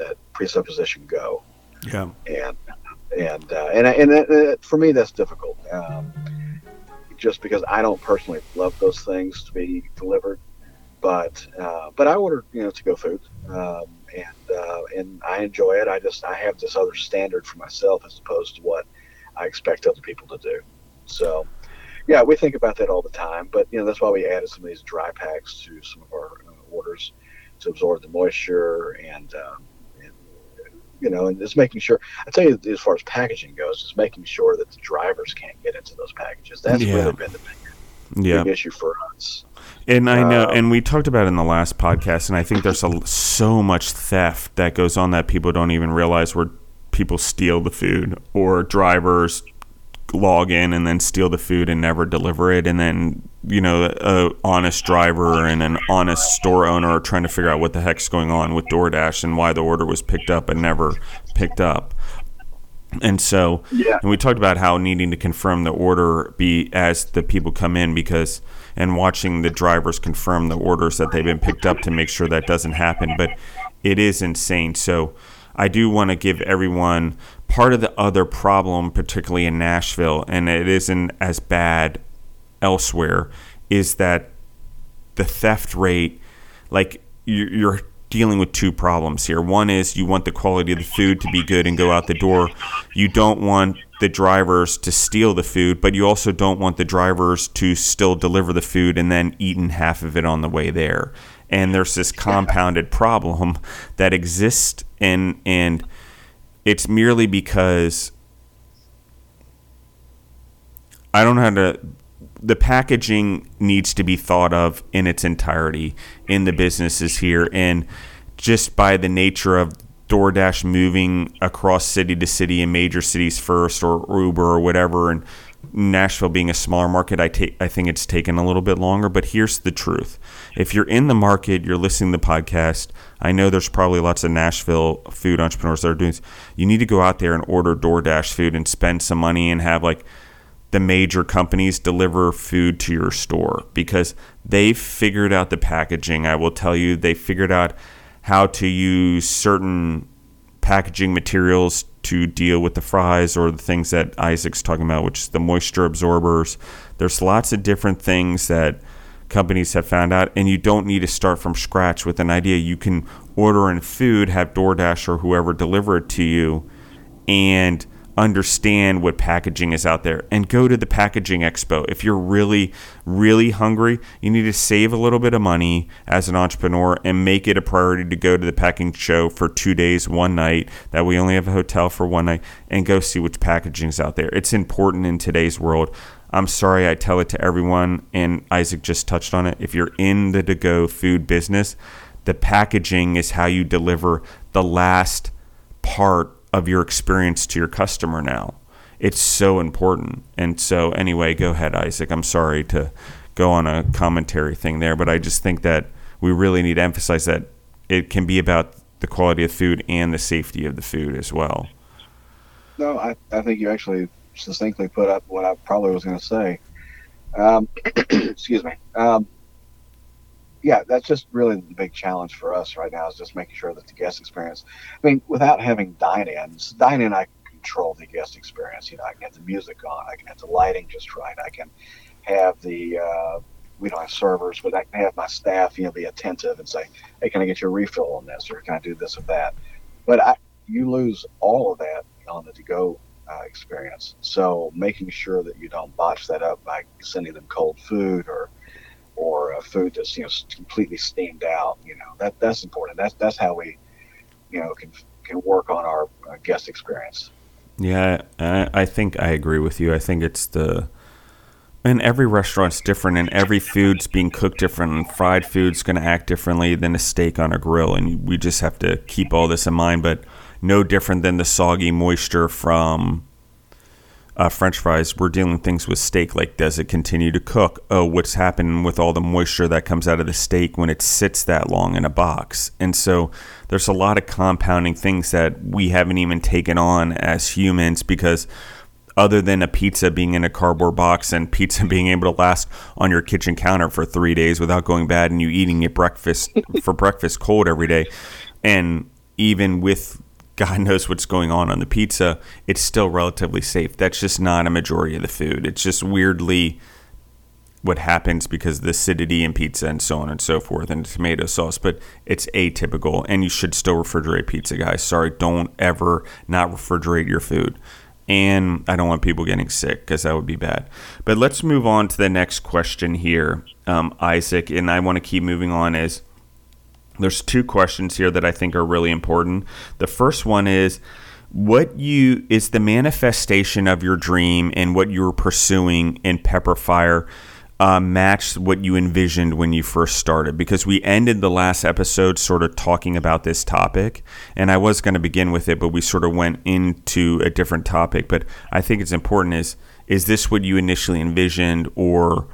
that presupposition go. Yeah. And and uh, and and, and for me, that's difficult. Um, just because I don't personally love those things to be delivered, but uh, but I order you know to go food, um, and uh, and I enjoy it. I just I have this other standard for myself as opposed to what I expect other people to do. So, yeah, we think about that all the time. But you know, that's why we added some of these dry packs to some of our uh, orders to absorb the moisture and, um, and you know, and just making sure. I tell you, as far as packaging goes, is making sure that the drivers can't get into those packages. That's yeah. really been the big, yeah. big issue for us. And I know, um, and we talked about in the last podcast, and I think there's a, so much theft that goes on that people don't even realize where people steal the food or drivers log in and then steal the food and never deliver it. And then you know a honest driver and an honest store owner are trying to figure out what the heck's going on with DoorDash and why the order was picked up and never picked up. And so yeah. and we talked about how needing to confirm the order be as the people come in because and watching the drivers confirm the orders that they've been picked up to make sure that doesn't happen. But it is insane. So I do want to give everyone part of the other problem, particularly in Nashville, and it isn't as bad elsewhere, is that the theft rate, like you're dealing with two problems here. One is you want the quality of the food to be good and go out the door. You don't want the drivers to steal the food, but you also don't want the drivers to still deliver the food and then eaten half of it on the way there and there's this compounded problem that exists and and it's merely because I don't know how to the packaging needs to be thought of in its entirety in the businesses here and just by the nature of DoorDash moving across city to city in major cities first or Uber or whatever and Nashville being a smaller market, I take I think it's taken a little bit longer. But here's the truth: if you're in the market, you're listening to the podcast. I know there's probably lots of Nashville food entrepreneurs that are doing this. You need to go out there and order DoorDash food and spend some money and have like the major companies deliver food to your store because they've figured out the packaging. I will tell you, they figured out how to use certain packaging materials to deal with the fries or the things that Isaac's talking about, which is the moisture absorbers. There's lots of different things that companies have found out, and you don't need to start from scratch with an idea. You can order in food, have DoorDash or whoever deliver it to you, and understand what packaging is out there and go to the packaging expo. If you're really, really hungry, you need to save a little bit of money as an entrepreneur and make it a priority to go to the packing show for two days, one night, that we only have a hotel for one night, and go see which packaging is out there. It's important in today's world. I'm sorry I tell it to everyone, and Isaac just touched on it. If you're in the to go food business, the packaging is how you deliver the last part of your experience to your customer now. It's so important. And so, anyway, go ahead, Isaac. I'm sorry to go on a commentary thing there, but I just think that we really need to emphasize that it can be about the quality of food and the safety of the food as well. No, I, I think you actually succinctly put up what I probably was going to say. Um, excuse me. Um, yeah, that's just really the big challenge for us right now is just making sure that the guest experience. I mean, without having dine-ins, dine-in I control the guest experience. You know, I can have the music on, I can have the lighting just right, I can have the uh, we don't have servers, but I can have my staff, you know, be attentive and say, "Hey, can I get your refill on this, or can I do this or that?" But I, you lose all of that on the to-go uh, experience. So making sure that you don't botch that up by sending them cold food or or a food that's you know completely steamed out. You know that that's important. That's that's how we you know can can work on our uh, guest experience. Yeah, I, I think I agree with you. I think it's the and every restaurant's different and every food's being cooked different and fried food's going to act differently than a steak on a grill and we just have to keep all this in mind but no different than the soggy moisture from uh, French fries, we're dealing things with steak. Like, does it continue to cook? Oh, what's happening with all the moisture that comes out of the steak when it sits that long in a box? And so, there's a lot of compounding things that we haven't even taken on as humans because other than a pizza being in a cardboard box and pizza being able to last on your kitchen counter for three days without going bad and you eating it breakfast for breakfast cold every day and even with God knows what's going on on the pizza, it's still relatively safe. That's just not a majority of the food. It's just weirdly what happens because the acidity in pizza and so on and so forth and tomato sauce, but it's atypical and you should still refrigerate pizza, guys. Sorry, don't ever not refrigerate your food. And I don't want people getting sick because that would be bad. But let's move on to the next question here, um, Isaac. And I want to keep moving on as there's two questions here that I think are really important. The first one is what you is the manifestation of your dream and what you were pursuing in Pepperfire uh, match what you envisioned when you first started? Because we ended the last episode sort of talking about this topic, and I was going to begin with it, but we sort of went into a different topic. But I think it's important is is this what you initially envisioned, or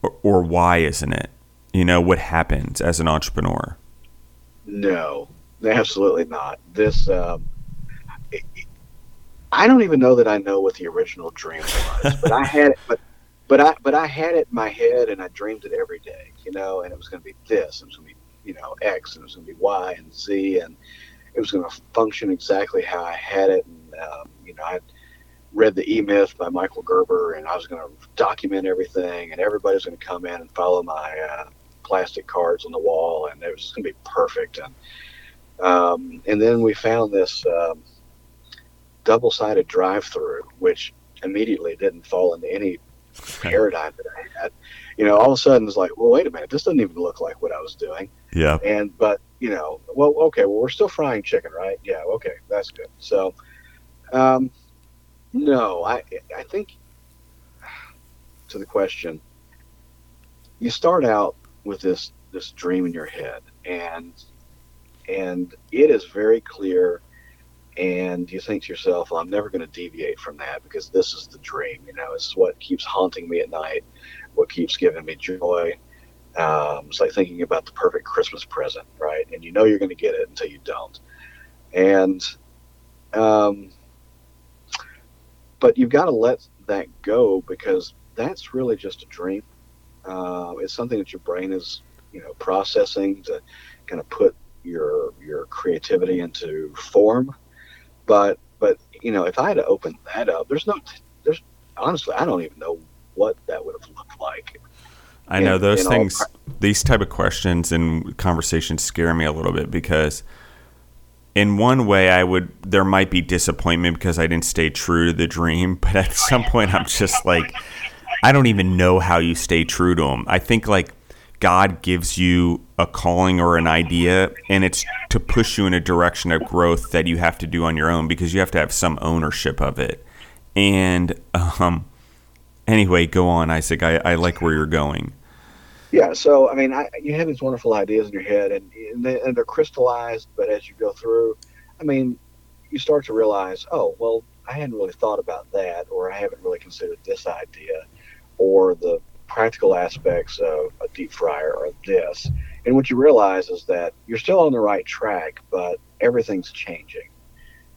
or, or why isn't it? You know what happens as an entrepreneur. No, absolutely not. This, um, I don't even know that I know what the original dream was, but I had it, but, but I, but I had it in my head and I dreamed it every day, you know, and it was going to be this, and it was going to be, you know, X, and it was going to be Y and Z, and it was going to function exactly how I had it. And, um, you know, I read the E Myth by Michael Gerber, and I was going to document everything, and everybody's going to come in and follow my, uh, plastic cards on the wall, and it was going to be perfect. And um, and then we found this um, double-sided drive-through, which immediately didn't fall into any paradigm that I had. You know, all of a sudden it's like, well, wait a minute, this doesn't even look like what I was doing. Yeah. And but you know, well, okay, well, we're still frying chicken, right? Yeah. Okay, that's good. So, um, no, I I think to the question, you start out with this this dream in your head, and and it is very clear. And you think to yourself, well, I'm never going to deviate from that because this is the dream. You know, it's what keeps haunting me at night, what keeps giving me joy. Um, it's like thinking about the perfect Christmas present, right? And you know you're going to get it until you don't. And, um, but you've got to let that go because that's really just a dream. Uh, it's something that your brain is, you know, processing to kind of put your your creativity into form. But but you know, if I had to open that up, there's no, there's honestly, I don't even know what that would have looked like. I know in, those in things, all... these type of questions and conversations scare me a little bit because in one way I would there might be disappointment because I didn't stay true to the dream, but at some point I'm just like I don't even know how you stay true to them. I think like God gives you a calling or an idea and it's to push you in a direction of growth that you have to do on your own because you have to have some ownership of it. And um anyway, go on, Isaac. I, I like where you're going. Yeah, so I mean, I, you have these wonderful ideas in your head, and and, they, and they're crystallized. But as you go through, I mean, you start to realize, oh, well, I hadn't really thought about that, or I haven't really considered this idea, or the practical aspects of a deep fryer or this. And what you realize is that you're still on the right track, but everything's changing,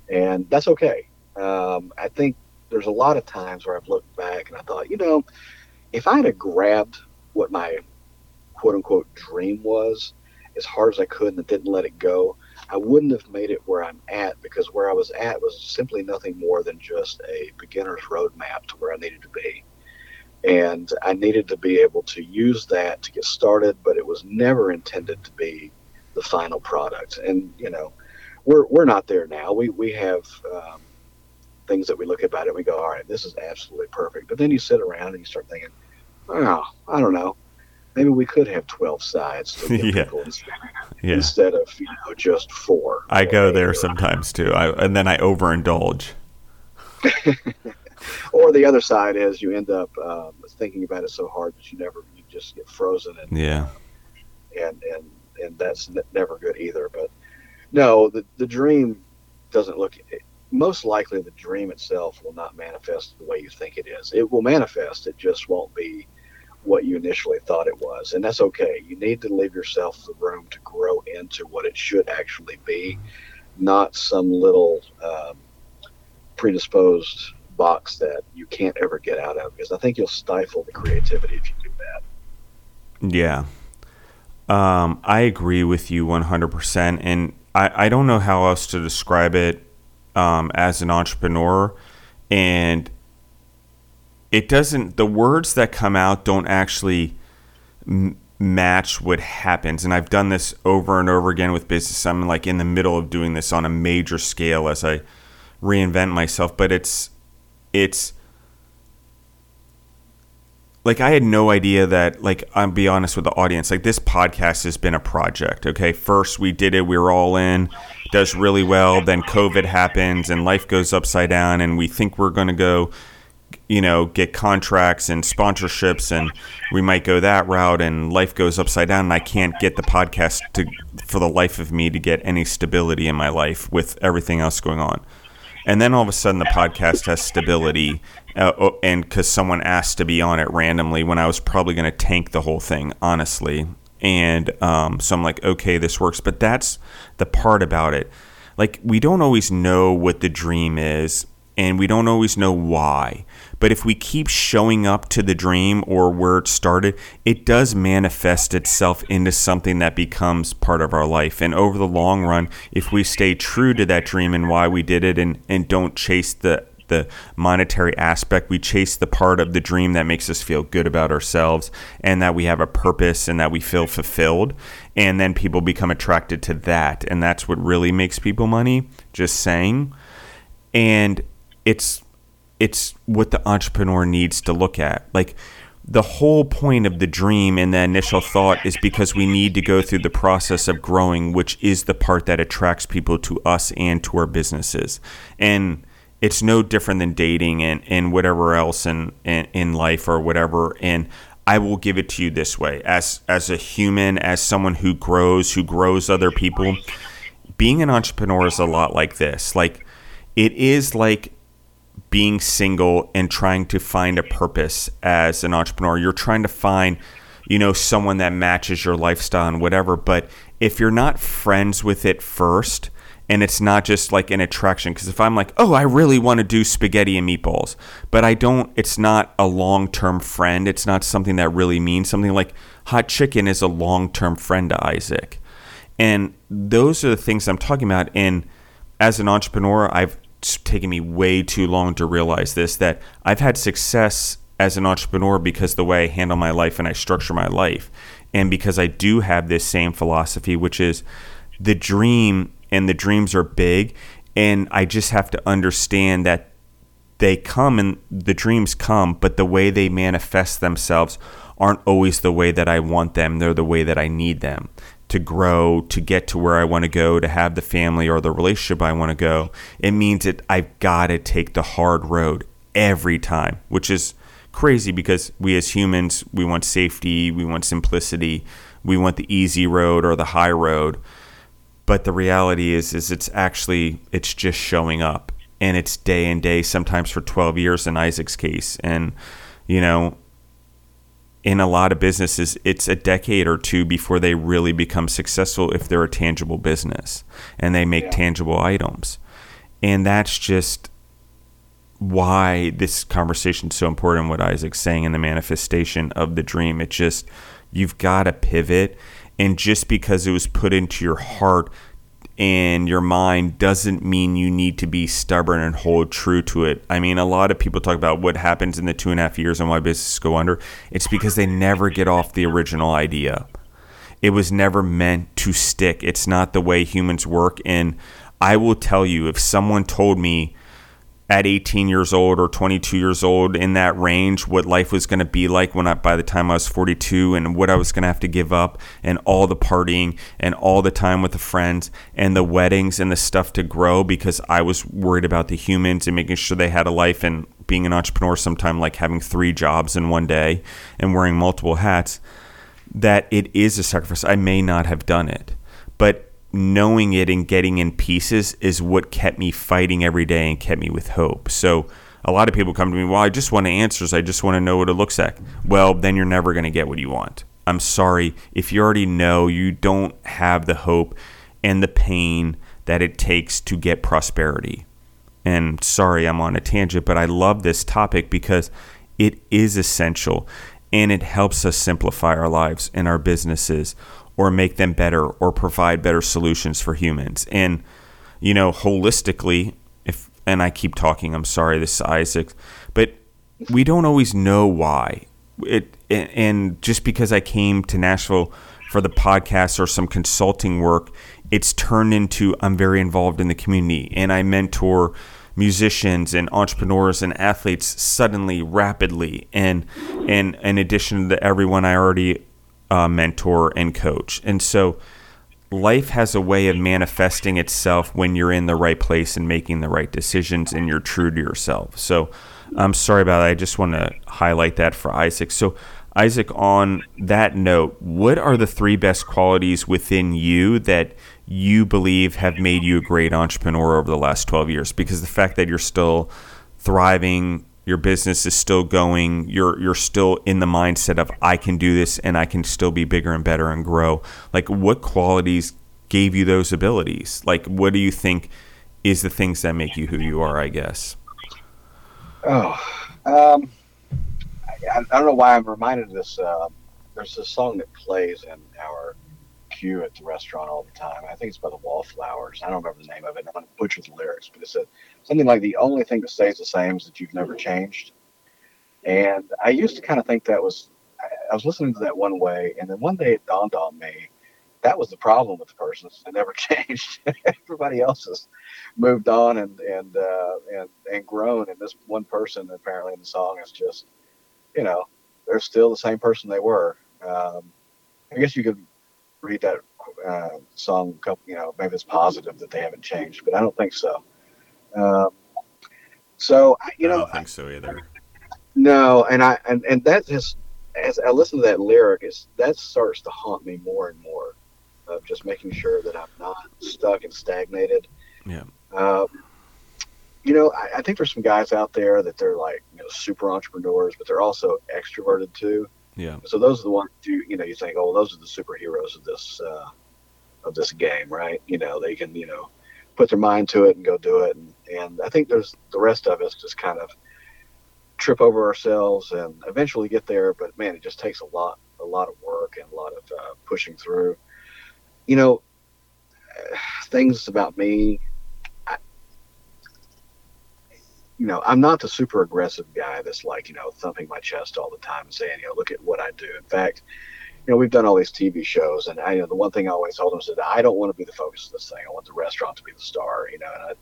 and that's okay. Um, I think there's a lot of times where I've looked back and I thought, you know, if I had grabbed what my quote unquote dream was as hard as I could and didn't let it go, I wouldn't have made it where I'm at because where I was at was simply nothing more than just a beginner's roadmap to where I needed to be. And I needed to be able to use that to get started, but it was never intended to be the final product. And, you know, we're, we're not there now. We, we have um, things that we look about it we go, all right, this is absolutely perfect. But then you sit around and you start thinking, oh, I don't know maybe we could have 12 sides yeah. instead, yeah. instead of you know just four i go there sometimes too I, and then i overindulge or the other side is you end up um, thinking about it so hard that you never you just get frozen and yeah and and and that's never good either but no the the dream doesn't look most likely the dream itself will not manifest the way you think it is it will manifest it just won't be what you initially thought it was. And that's okay. You need to leave yourself the room to grow into what it should actually be, not some little um, predisposed box that you can't ever get out of, because I think you'll stifle the creativity if you do that. Yeah. Um, I agree with you 100%. And I, I don't know how else to describe it um, as an entrepreneur. And it doesn't the words that come out don't actually m- match what happens and i've done this over and over again with business i'm like in the middle of doing this on a major scale as i reinvent myself but it's it's like I had no idea that like I'm be honest with the audience like this podcast has been a project okay first we did it we were all in does really well then covid happens and life goes upside down and we think we're going to go you know, get contracts and sponsorships, and we might go that route, and life goes upside down, and I can't get the podcast to, for the life of me, to get any stability in my life with everything else going on. And then all of a sudden, the podcast has stability, uh, oh, and because someone asked to be on it randomly when I was probably going to tank the whole thing, honestly. And um, so I'm like, okay, this works. But that's the part about it. Like, we don't always know what the dream is, and we don't always know why. But if we keep showing up to the dream or where it started, it does manifest itself into something that becomes part of our life. And over the long run, if we stay true to that dream and why we did it and, and don't chase the the monetary aspect. We chase the part of the dream that makes us feel good about ourselves and that we have a purpose and that we feel fulfilled. And then people become attracted to that. And that's what really makes people money, just saying. And it's it's what the entrepreneur needs to look at. Like the whole point of the dream and the initial thought is because we need to go through the process of growing, which is the part that attracts people to us and to our businesses. And it's no different than dating and, and whatever else in, in, in life or whatever. And I will give it to you this way as as a human, as someone who grows, who grows other people, being an entrepreneur is a lot like this. Like it is like being single and trying to find a purpose as an entrepreneur. You're trying to find, you know, someone that matches your lifestyle and whatever. But if you're not friends with it first, and it's not just like an attraction, because if I'm like, oh, I really want to do spaghetti and meatballs, but I don't, it's not a long term friend. It's not something that really means something like hot chicken is a long term friend to Isaac. And those are the things I'm talking about. And as an entrepreneur, I've taken me way too long to realize this that I've had success as an entrepreneur because the way I handle my life and I structure my life. And because I do have this same philosophy, which is the dream and the dreams are big. And I just have to understand that they come and the dreams come, but the way they manifest themselves aren't always the way that I want them. They're the way that I need them to grow, to get to where I want to go, to have the family or the relationship I want to go, it means that I've got to take the hard road every time, which is crazy because we as humans, we want safety, we want simplicity, we want the easy road or the high road. But the reality is is it's actually it's just showing up and it's day and day sometimes for 12 years in Isaac's case and you know in a lot of businesses, it's a decade or two before they really become successful if they're a tangible business and they make yeah. tangible items. And that's just why this conversation is so important, what Isaac's saying in the manifestation of the dream. It just, you've got to pivot. And just because it was put into your heart and your mind doesn't mean you need to be stubborn and hold true to it. I mean, a lot of people talk about what happens in the two and a half years and why businesses go under. It's because they never get off the original idea. It was never meant to stick. It's not the way humans work. And I will tell you, if someone told me at 18 years old or 22 years old in that range what life was going to be like when I by the time I was 42 and what I was going to have to give up and all the partying and all the time with the friends and the weddings and the stuff to grow because I was worried about the humans and making sure they had a life and being an entrepreneur sometime like having three jobs in one day and wearing multiple hats that it is a sacrifice. I may not have done it but knowing it and getting in pieces is what kept me fighting every day and kept me with hope. So a lot of people come to me, well, I just want answers. I just want to know what it looks like. Well, then you're never going to get what you want. I'm sorry. If you already know, you don't have the hope and the pain that it takes to get prosperity. And sorry, I'm on a tangent, but I love this topic because it is essential and it helps us simplify our lives and our businesses or make them better or provide better solutions for humans. And, you know, holistically, if, and I keep talking, I'm sorry, this is Isaac, but we don't always know why. It, and just because I came to Nashville for the podcast or some consulting work, it's turned into I'm very involved in the community and I mentor musicians and entrepreneurs and athletes suddenly rapidly and and in addition to everyone I already uh, mentor and coach. And so life has a way of manifesting itself when you're in the right place and making the right decisions and you're true to yourself. So I'm sorry about that. I just want to highlight that for Isaac. So, Isaac, on that note, what are the three best qualities within you that you believe have made you a great entrepreneur over the last 12 years? Because the fact that you're still thriving, your business is still going you're you're still in the mindset of I can do this and I can still be bigger and better and grow. Like what qualities gave you those abilities? Like what do you think is the things that make you who you are I guess? Oh um I, I don't know why I'm reminded of this uh, there's a song that plays in our queue at the restaurant all the time. I think it's by the Wallflowers. I don't remember the name of it. I'm going to butcher the lyrics, but it's a, something like the only thing that stays the same is that you've never changed. And I used to kind of think that was, I was listening to that one way, and then one day it dawned on me that was the problem with the person. They never changed. Everybody else has moved on and and uh, and and grown, and this one person apparently in the song is just, you know, they're still the same person they were. Um, I guess you could read that uh, song, you know, maybe it's positive that they haven't changed, but I don't think so. Um, So you know, I don't think so either. no, and I and and that just as I listen to that lyric, is that starts to haunt me more and more of just making sure that I'm not stuck and stagnated. Yeah. Um, you know, I, I think there's some guys out there that they're like you know super entrepreneurs, but they're also extroverted too. Yeah. So those are the ones you you know you think, oh, those are the superheroes of this uh, of this game, right? You know, they can you know put their mind to it and go do it, and, and I think there's the rest of us just kind of trip over ourselves and eventually get there. But man, it just takes a lot a lot of work and a lot of uh, pushing through. You know, things about me. I, you know, I'm not the super aggressive guy that's like, you know, thumping my chest all the time and saying, you know, look at what I do. In fact, you know, we've done all these TV shows, and I, you know, the one thing I always told them is that I don't want to be the focus of this thing. I want the restaurant to be the star, you know. And I,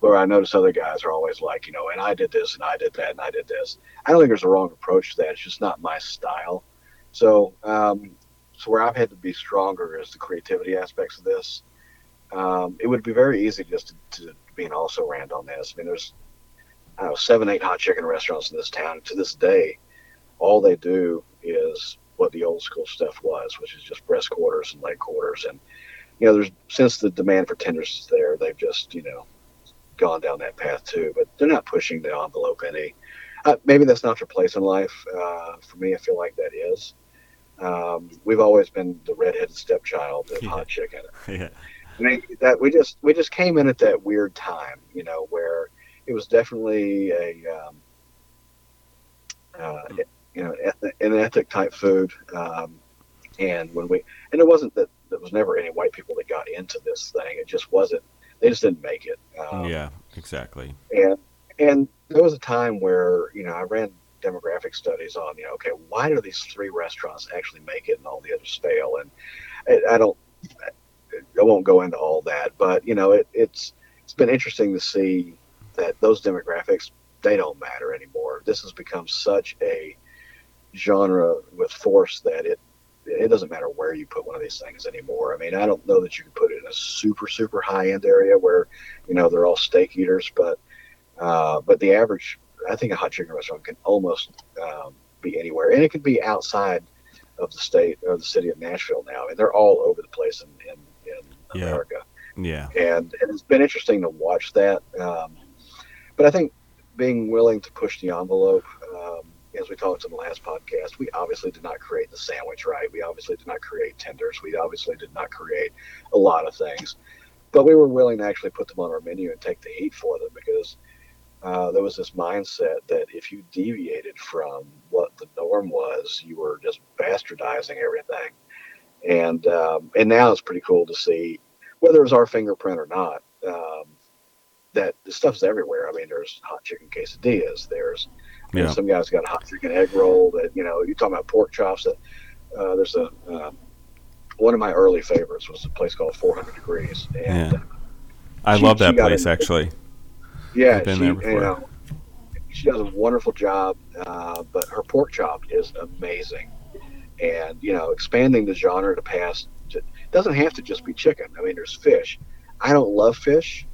where I notice other guys are always like, you know, and I did this, and I did that, and I did this. I don't think there's a wrong approach to that. It's just not my style. So, um, so where I've had to be stronger is the creativity aspects of this. Um, it would be very easy just to, to be an also ran on this. I mean, there's I don't know, seven, eight hot chicken restaurants in this town. To this day, all they do is what the old school stuff was, which is just breast quarters and leg quarters. And, you know, there's since the demand for tenders is there, they've just, you know, gone down that path too. But they're not pushing the envelope any. Uh, maybe that's not your place in life. Uh, for me, I feel like that is. Um, we've always been the redheaded stepchild of Yeah. hot chicken. Yeah. I mean, that we just we just came in at that weird time, you know, where it was definitely a um, uh, you know an ethic type food, um, and when we and it wasn't that there was never any white people that got into this thing. It just wasn't. They just didn't make it. Um, Yeah. Exactly. and and there was a time where you know I ran demographic studies on you know okay why do these three restaurants actually make it and all the others fail and I, I don't I won't go into all that but you know it, it's it's been interesting to see that those demographics they don't matter anymore this has become such a genre with force that it it doesn't matter where you put one of these things anymore. I mean, I don't know that you can put it in a super super high end area where you know they're all steak eaters, but uh, but the average, I think a hot chicken restaurant can almost um, be anywhere, and it could be outside of the state or the city of Nashville now. and they're all over the place in in, in Yeah. America, Yeah. and, and it's been interesting to watch that. Um, but I think being willing to push the envelope. Um, as we talked in the last podcast, we obviously did not create the sandwich, right? We obviously did not create tenders. We obviously did not create a lot of things, but we were willing to actually put them on our menu and take the heat for them because uh, there was this mindset that if you deviated from what the norm was, you were just bastardizing everything. And um, and now it's pretty cool to see whether it was our fingerprint or not. Um, that the stuff's everywhere. I mean, there's hot chicken quesadillas. There's you know, Yeah. some guys got a hot chicken egg roll. That you know, you talking about pork chops. That uh, there's a uh, one of my early favorites was a place called 400 Degrees. And, Yeah. I She- love that place in- actually. Yeah, she. You know, she does a wonderful job, uh, but her pork chop is amazing. And you know, expanding the genre to past to, doesn't have to just be chicken. I mean, there's fish. I don't love fish.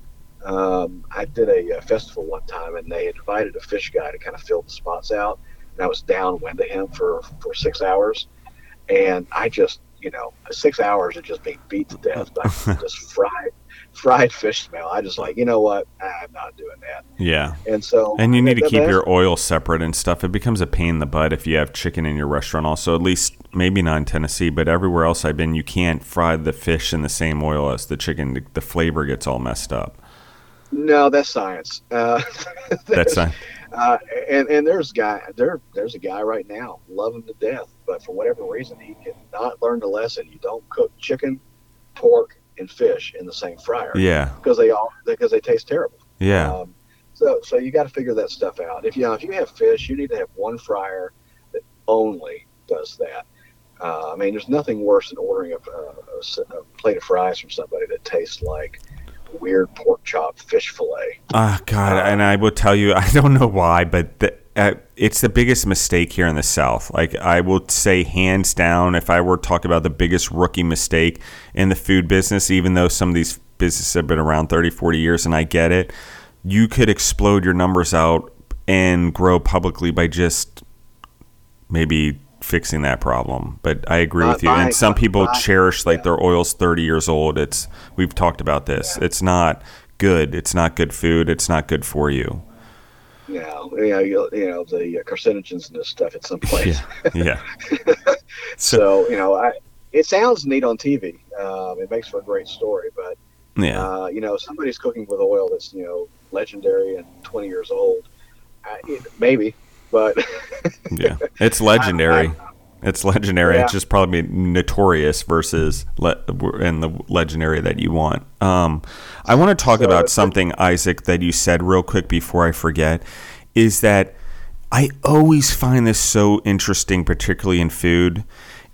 Um, I did a, uh festival one time, and they invited a fish guy to kind of fill the spots out. And I was downwind to him for for six hours, and I just you know six hours of just being beat to death by this fried fried fish smell. I just like you know what I'm not doing that. Yeah. And so, And you need to keep your oil separate and stuff. It becomes a pain in the butt if you have chicken in your restaurant. Also, at least maybe not in Tennessee, but everywhere else I've been, you can't fry the fish in the same oil as the chicken. The flavor gets all messed up. No, that's science. Uh, That's science. uh, and and there's guy there there's a guy right now loving him to death, but for whatever reason he cannot learn the lesson. You don't cook chicken, pork, and fish in the same fryer yeah, because they all because they taste terrible. yeah, Um, so so you got to figure that stuff out. If you know if you have fish, you need to have one fryer that only does that. Uh, I mean, there's nothing worse than ordering a plate of fries from somebody that tastes like weird pork chop fish fillet. Ah, God, and I will tell you, I don't know why, but the, uh, it's the biggest mistake here in the South. Like, I will say, hands down, if I were to talk about the biggest rookie mistake in the food business, even though some of these businesses have been around 30, 40 years, and I get it, you could explode your numbers out and grow publicly by just maybe fixing that problem. But I agree with you. And some people cherish like their oil's 30 years old. It's we've talked about this. Yeah. It's not good. It's not good food. It's not good for you. Yeah, you know, you know the carcinogens and this stuff at some place. Yeah. yeah. so, so, you know, I it sounds neat on TV. Um, it makes for a great story, but yeah, uh, you know, somebody's cooking with oil that's you know legendary and 20 years old. Uh, it, maybe, but yeah, it's legendary. I, I, it's legendary. Yeah. It's just probably notorious versus le- and the legendary that you want. Um, I want to talk so, about something, Isaac, that you said real quick before I forget. Is that I always find this so interesting, particularly in food,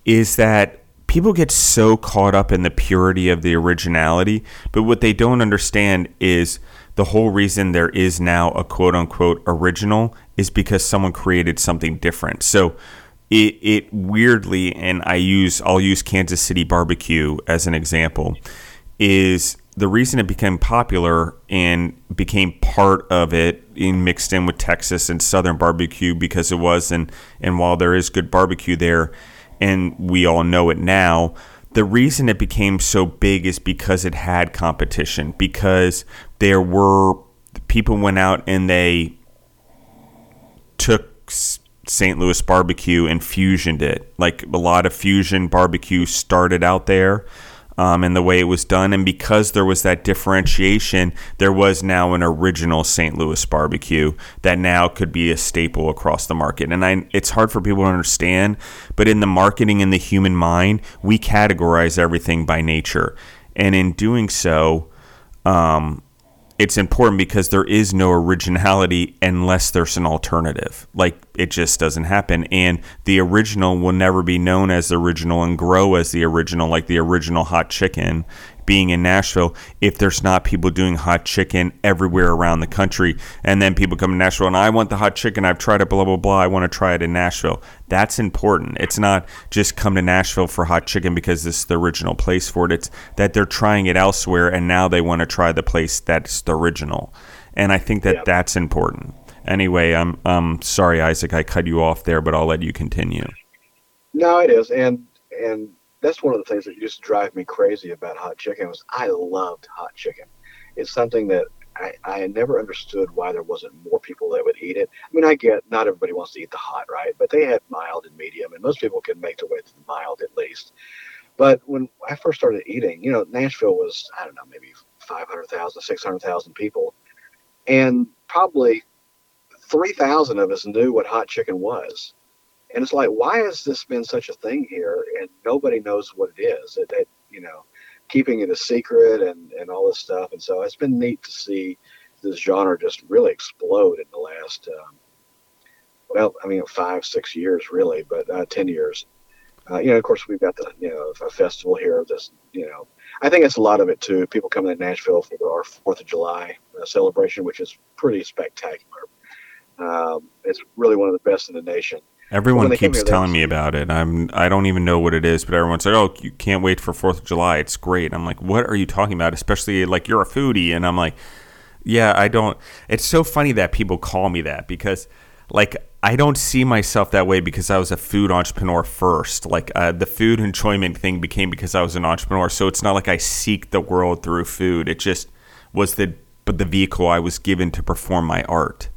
is that people get so caught up in the purity of the originality, but what they don't understand is the whole reason there is now a quote unquote original is because someone created something different. So it, it weirdly, and I use I'll use Kansas City barbecue as an example, is the reason it became popular and became part of it in mixed in with Texas and Southern barbecue because it was and and while there is good barbecue there, and we all know it now. The reason it became so big is because it had competition, because there were people went out and they took St. Louis barbecue and fusioned it. Like a lot of fusion barbecue started out there um, and the way it was done. And because there was that differentiation, there was now an original St. Louis barbecue that now could be a staple across the market. And I, it's hard for people to understand, but in the marketing and the human mind, we categorize everything by nature. And in doing so, um, it's important because there is no originality unless there's an alternative. Like it just doesn't happen. And the original will never be known as the original and grow as the original, like the original hot chicken being in Nashville if there's not people doing hot chicken everywhere around the country. And then people come to Nashville and I want the hot chicken. I've tried it, blah, blah, blah. I want to try it in Nashville. That's important. It's not just come to Nashville for hot chicken because this is the original place for it. It's that they're trying it elsewhere and now they want to try the place that's the original. And I think that yep. that's important. Anyway, I'm um sorry, Isaac, I cut you off there, but I'll let you continue. No, it is, and and that's one of the things that used to drive me crazy about hot chicken was I loved hot chicken. It's something that I, I never understood why there wasn't more people that would eat it. I mean, I get not everybody wants to eat the hot, right? But they had mild and medium, and most people can make their way to the mild at least. But when I first started eating, you know, Nashville was, I don't know, maybe 500,000, 600,000 people. And probably 3,000 of us knew what hot chicken was. And it's like, why has this been such a thing here, and nobody knows what it is? It, it, you know, keeping it a secret and and all this stuff. And so it's been neat to see this genre just really explode in the last, um, well, I mean, five, six years really, but uh, ten years. Uh, you know, of course, we've got the you know a festival here. This, you know, I think it's a lot of it too. People coming to Nashville for our Fourth of July uh, celebration, which is pretty spectacular. Um, it's really one of the best in the nation. Everyone keeps telling me about it. I'm I don't even know what it is, but everyone's like, "Oh, you can't wait for Fourth of July. It's great." I'm like, "What are you talking about?" Especially like you're a foodie, and I'm like, "Yeah, I don't." It's so funny that people call me that because, like, I don't see myself that way because I was a food entrepreneur first. Like uh, the food enjoyment thing became because I was an entrepreneur. So it's not like I seek the world through food. It just was the but the vehicle I was given to perform my art,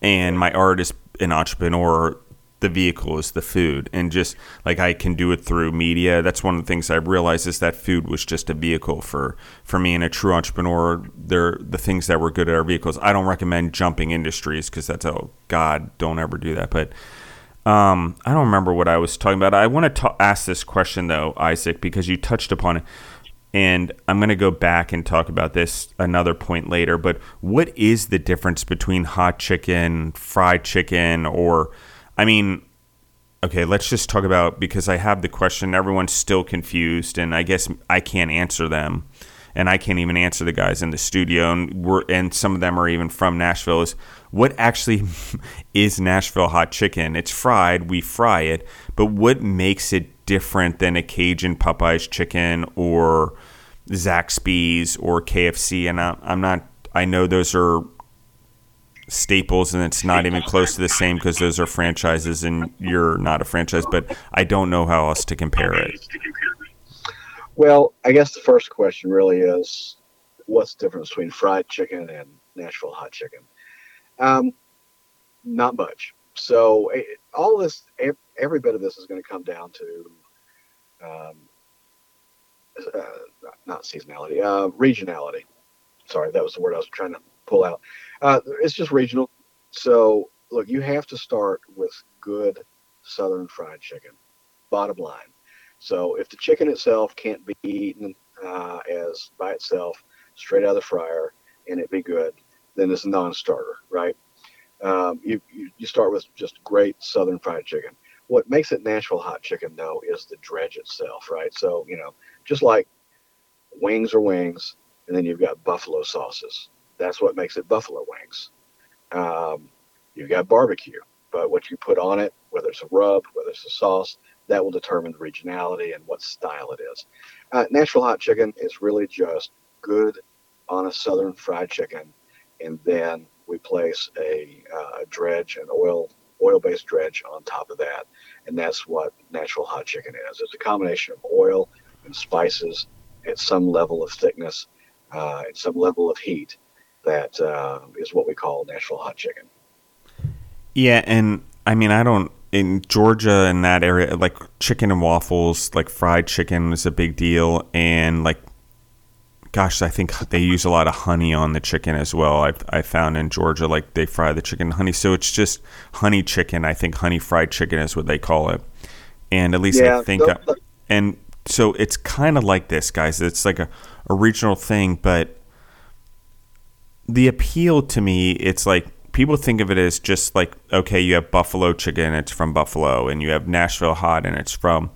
and my art is an entrepreneur the vehicle is the food. And just like i can do it through media. That's one of the things i realized is that food was just a vehicle for for me and a true entrepreneur. They're the things that were good at our vehicles i don't recommend jumping industries because that's oh god don't ever do that. But um, i don't remember what i was talking about. I want to ask this question though isaac because you touched upon it. And I'm going to go back and talk about this another point later. But what is the difference between hot chicken, fried chicken, or I mean, okay, let's just talk about because I have the question. Everyone's still confused, and I guess I can't answer them, and I can't even answer the guys in the studio, and we're and some of them are even from Nashville. Is what actually is Nashville hot chicken? It's fried. We fry it, but what makes it different than a Cajun Popeyes chicken or Zaxby's or KFC? And I, I'm not. I know those are Staples, and it's not even close to the same because those are franchises and you're not a franchise. But I don't know how else to compare it. Well, I guess the first question really is, what's the difference between fried chicken and Nashville hot chicken? Um, not much. So eh, all this, every bit of this is going to come down to, um, uh, not seasonality, uh, regionality. Sorry, that was the word I was trying to pull out. Uh, it's just regional. So look, you have to start with good Southern fried chicken. Bottom line. So if the chicken itself can't be eaten uh, as by itself, straight out of the fryer, and it be good, then it's a non-starter, right? Um, you, you, you start with just great Southern fried chicken. What makes it Nashville hot chicken, though, is the dredge itself, right? So you know, just like wings are wings, and then you've got buffalo sauces. That's what makes it buffalo wings. Um, you've got barbecue, but what you put on it, whether it's a rub, whether it's a sauce, that will determine the regionality and what style it is. Uh, Nashville hot chicken is really just good, honest Southern fried chicken, and then we place a, uh, dredge, an oil oil-based dredge on top of that, and that's what Nashville hot chicken is. It's a combination of oil and spices at some level of thickness, uh, at some level of heat. That uh, is what we call Nashville hot chicken. Yeah, and I mean, I don't in Georgia in that area, like chicken and waffles, like fried chicken is a big deal, and like, gosh, I think they use a lot of honey on the chicken as well. I I found in Georgia, like they fry the chicken honey, so it's just honey chicken. I think honey fried chicken is what they call it, and at least yeah, I think, I, and so it's kind of like this, guys. It's like a, a regional thing, but the appeal to me, it's like people think of it as just like okay, you have buffalo chicken, it's from Buffalo, and you have Nashville hot, and it's from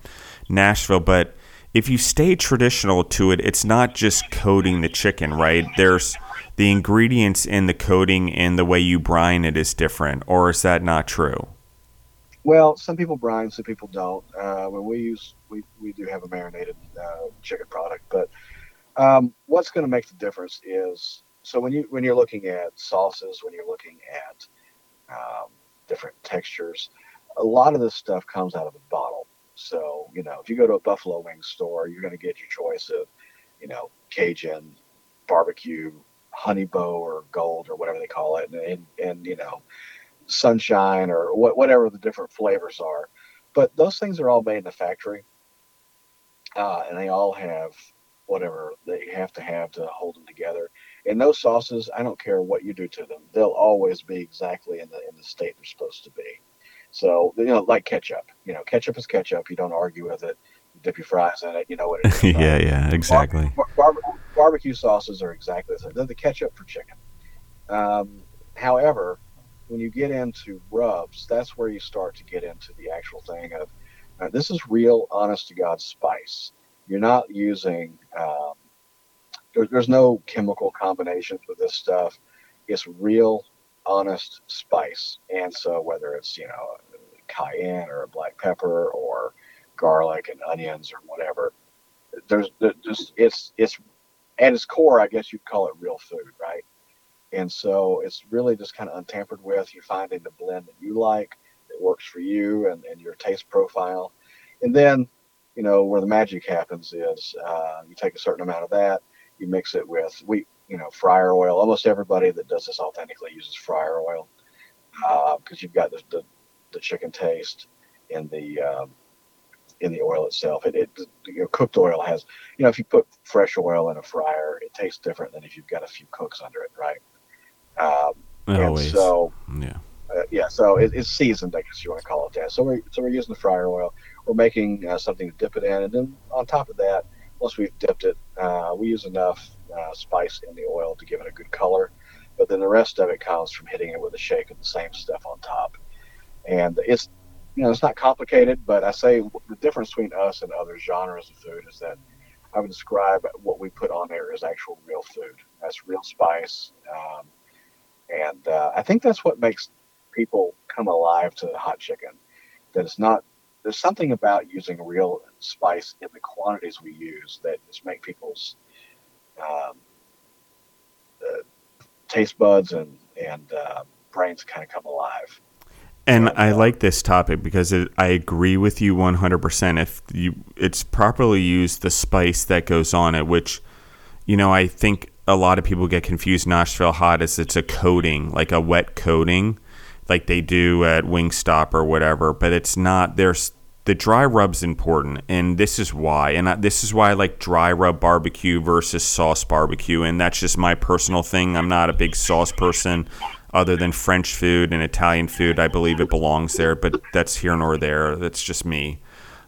Nashville. But if you stay traditional to it, it's not just coating the chicken, right? There's the ingredients in the coating and the way you brine it is different, or is that not true? Well, some people brine, some people don't. Uh, when we use, we, we do have a marinated uh, chicken product, but um, what's going to make the difference is so when you when you're looking at sauces, when you're looking at um, different textures, a lot of this stuff comes out of a bottle. So you know, if you go to a buffalo wing store, you're going to get your choice of, you know, Cajun, barbecue, honey bow or gold or whatever they call it, and and, and you know, sunshine or what, whatever the different flavors are. But those things are all made in the factory, uh, and they all have whatever they have to have to hold them together. And those sauces, I don't care what you do to them, they'll always be exactly in the in the state they're supposed to be. So you know, like ketchup, you know, ketchup is ketchup. You don't argue with it. You dip your fries in it. You know what it is. yeah, yeah, exactly. Bar- bar- barbecue sauces are exactly the same. They're the ketchup for chicken. Um, however, when you get into rubs, that's where you start to get into the actual thing of uh, this is real, honest to God spice. You're not using um, there, there's no chemical combinations with this stuff. It's real, honest spice. And so whether it's you know cayenne or black pepper or garlic and onions or whatever, there's just it's it's at its core, I guess you'd call it real food, right? And so it's really just kind of untampered with. You finding the blend that you like that works for you and, and your taste profile. And then, you know, where the magic happens is uh, you take a certain amount of that, you mix it with we you know fryer oil. Almost everybody that does this authentically uses fryer oil because uh, you've got the, the, the chicken taste in the um, in the oil itself. It, it you know, cooked oil has you know if you put fresh oil in a fryer, it tastes different than if you've got a few cooks under it, right? Um, Always. so yeah. Uh, yeah, so it, it's seasoned, I guess you want to call it that. So we're so we're using the fryer oil. We're making uh, something to dip it in, and then on top of that, once we've dipped it, uh, we use enough uh, spice in the oil to give it a good color. But then the rest of it comes from hitting it with a shake of the same stuff on top. And it's, you know, it's not complicated, but I say the difference between us and other genres of food is that I would describe what we put on there as actual real food. That's real spice. Um, and uh, I think that's what makes people come alive to hot chicken. That it's not there's something about using real spice in the quantities we use that just make people's um, uh, taste buds and and uh, brains kind of come alive. And I like this topic because it, I agree with you 100%. If you it's properly used, the spice that goes on it, which, you know, I think a lot of people get confused Nashville hot is it's a coating, like a wet coating, like they do at Wingstop or whatever. But it's not. There's the dry rub's important, and this is why. And I, this is why I like dry rub barbecue versus sauce barbecue, and that's just my personal thing. I'm not a big sauce person other than French food and Italian food. I believe it belongs there, but that's here nor there. That's just me.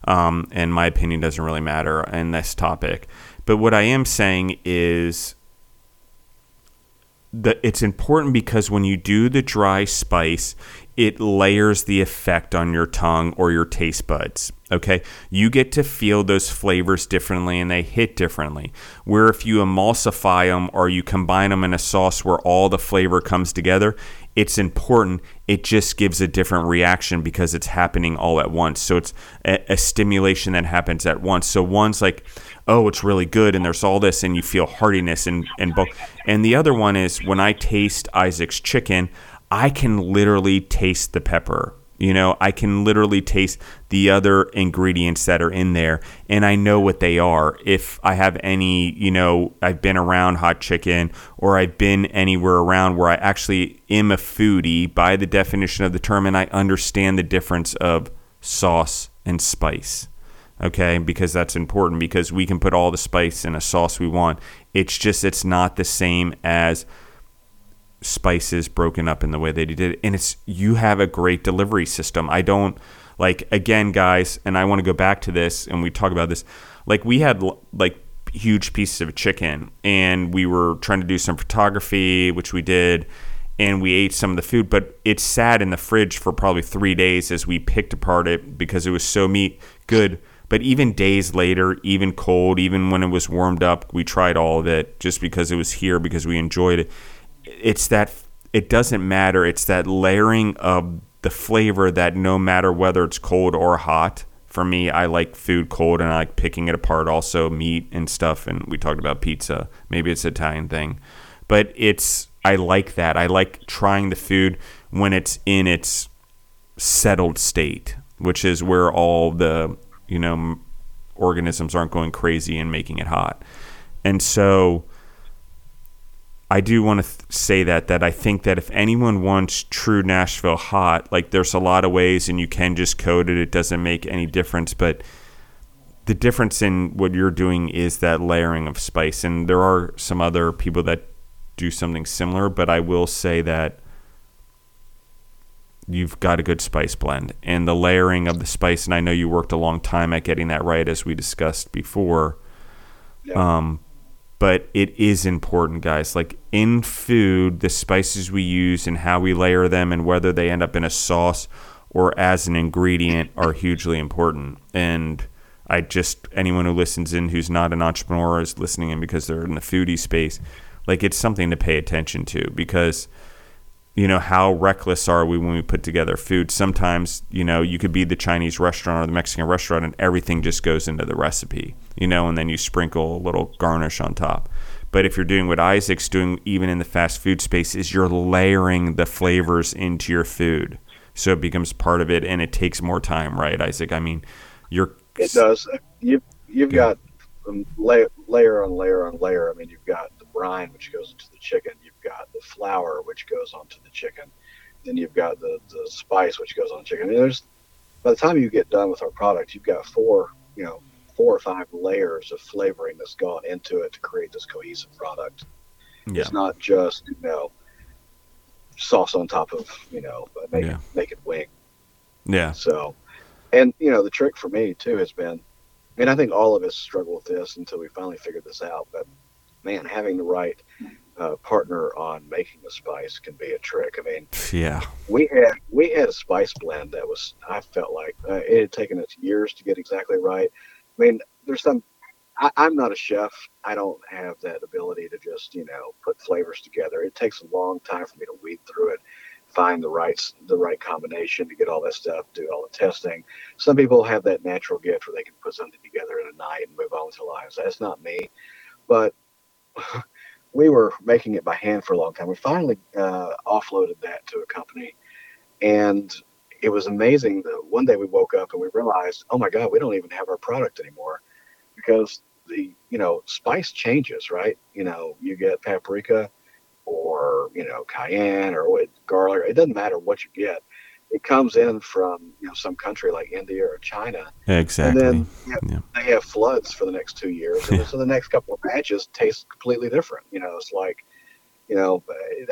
Um, and my opinion doesn't really matter in this topic. But what I am saying is that it's important because when you do the dry spice, it layers the effect on your tongue or your taste buds. Okay, you get to feel those flavors differently and they hit differently. Where if you emulsify them or you combine them in a sauce where all the flavor comes together, it's important. It just gives a different reaction because it's happening all at once. So it's a, a stimulation that happens at once. So one's like, oh, it's really good, and there's all this, and you feel heartiness and and both. And the other one is when I taste Isaac's chicken, I can literally taste the pepper. You know, I can literally taste the other ingredients that are in there and I know what they are. If I have any, you know, I've been around hot chicken or I've been anywhere around where I actually am a foodie by the definition of the term and I understand the difference of sauce and spice. Okay, because that's important because we can put all the spice in a sauce we want. It's just it's not the same as spices broken up in the way they did it. And it's you have a great delivery system. I don't like again, guys, and I want to go back to this and we talk about this. Like we had like huge pieces of chicken and we were trying to do some photography, which we did, and we ate some of the food, but it sat in the fridge for probably three days as we picked apart it because it was so meat good. But even days later, even cold, even when it was warmed up, we tried all of it just because it was here because we enjoyed it it's that it doesn't matter. It's that layering of the flavor that no matter whether it's cold or hot. For me, I like food cold and I like picking it apart. Also, meat and stuff. And we talked about pizza. Maybe it's an Italian thing, but it's I like that. I like trying the food when it's in its settled state, which is where all the you know organisms aren't going crazy and making it hot. And so I do want to th- say that that I think that if anyone wants true Nashville hot, like there's a lot of ways, and you can just code it. It doesn't make any difference, but the difference in what you're doing is that layering of spice. And there are some other people that do something similar, but I will say that you've got a good spice blend and the layering of the spice. And I know you worked a long time at getting that right, as we discussed before. Yeah. Um, but it is important, guys. Like in food, the spices we use and how we layer them and whether they end up in a sauce or as an ingredient are hugely important. And I just, anyone who listens in who's not an entrepreneur is listening in because they're in the foodie space. Like it's something to pay attention to because you know how reckless are we when we put together food? Sometimes you know you could be the chinese restaurant or the mexican restaurant and everything just goes into the recipe you know and then you sprinkle a little garnish on top. But if you're doing what isaac's doing even in the fast food space is you're layering the flavors into your food. So it becomes part of it and it takes more time right isaac? I mean you're it does. You you've got um, layer, layer on layer on layer. I mean you've got the brine which goes into the chicken got the flour, which goes onto the chicken. Then you've got the, the spice, which goes on the chicken. And there's by the time you get done with our product, you've got four, you know, four or five layers of flavoring that's gone into it to create this cohesive product. Yeah. It's not just you know sauce on top of you know make yeah. make it wing. Yeah. So, and you know the trick for me too has been, and I think all of us struggle with this until we finally figured this out. But man, having the right uh, partner on making a spice can be a trick. I mean, yeah, we had we had a spice blend that was I felt like uh, it had taken us years to get exactly right. I mean, there's some. I, I'm not a chef. I don't have that ability to just you know put flavors together. It takes a long time for me to weed through it, find the right the right combination to get all that stuff, do all the testing. Some people have that natural gift where they can put something together in a night and move on with their lives. That's not me, but we were making it by hand for a long time. We finally uh, offloaded that to a company, and it was amazing. That one day we woke up and we realized, oh my God, we don't even have our product anymore because the you know spice changes, right? You know, you get paprika or you know cayenne or garlic. It doesn't matter what you get. It comes in from you know some country like India or China. Exactly. And then you know, yeah. they have floods for the next two years, and so the next couple of batches taste completely different. You know, it's like, you know,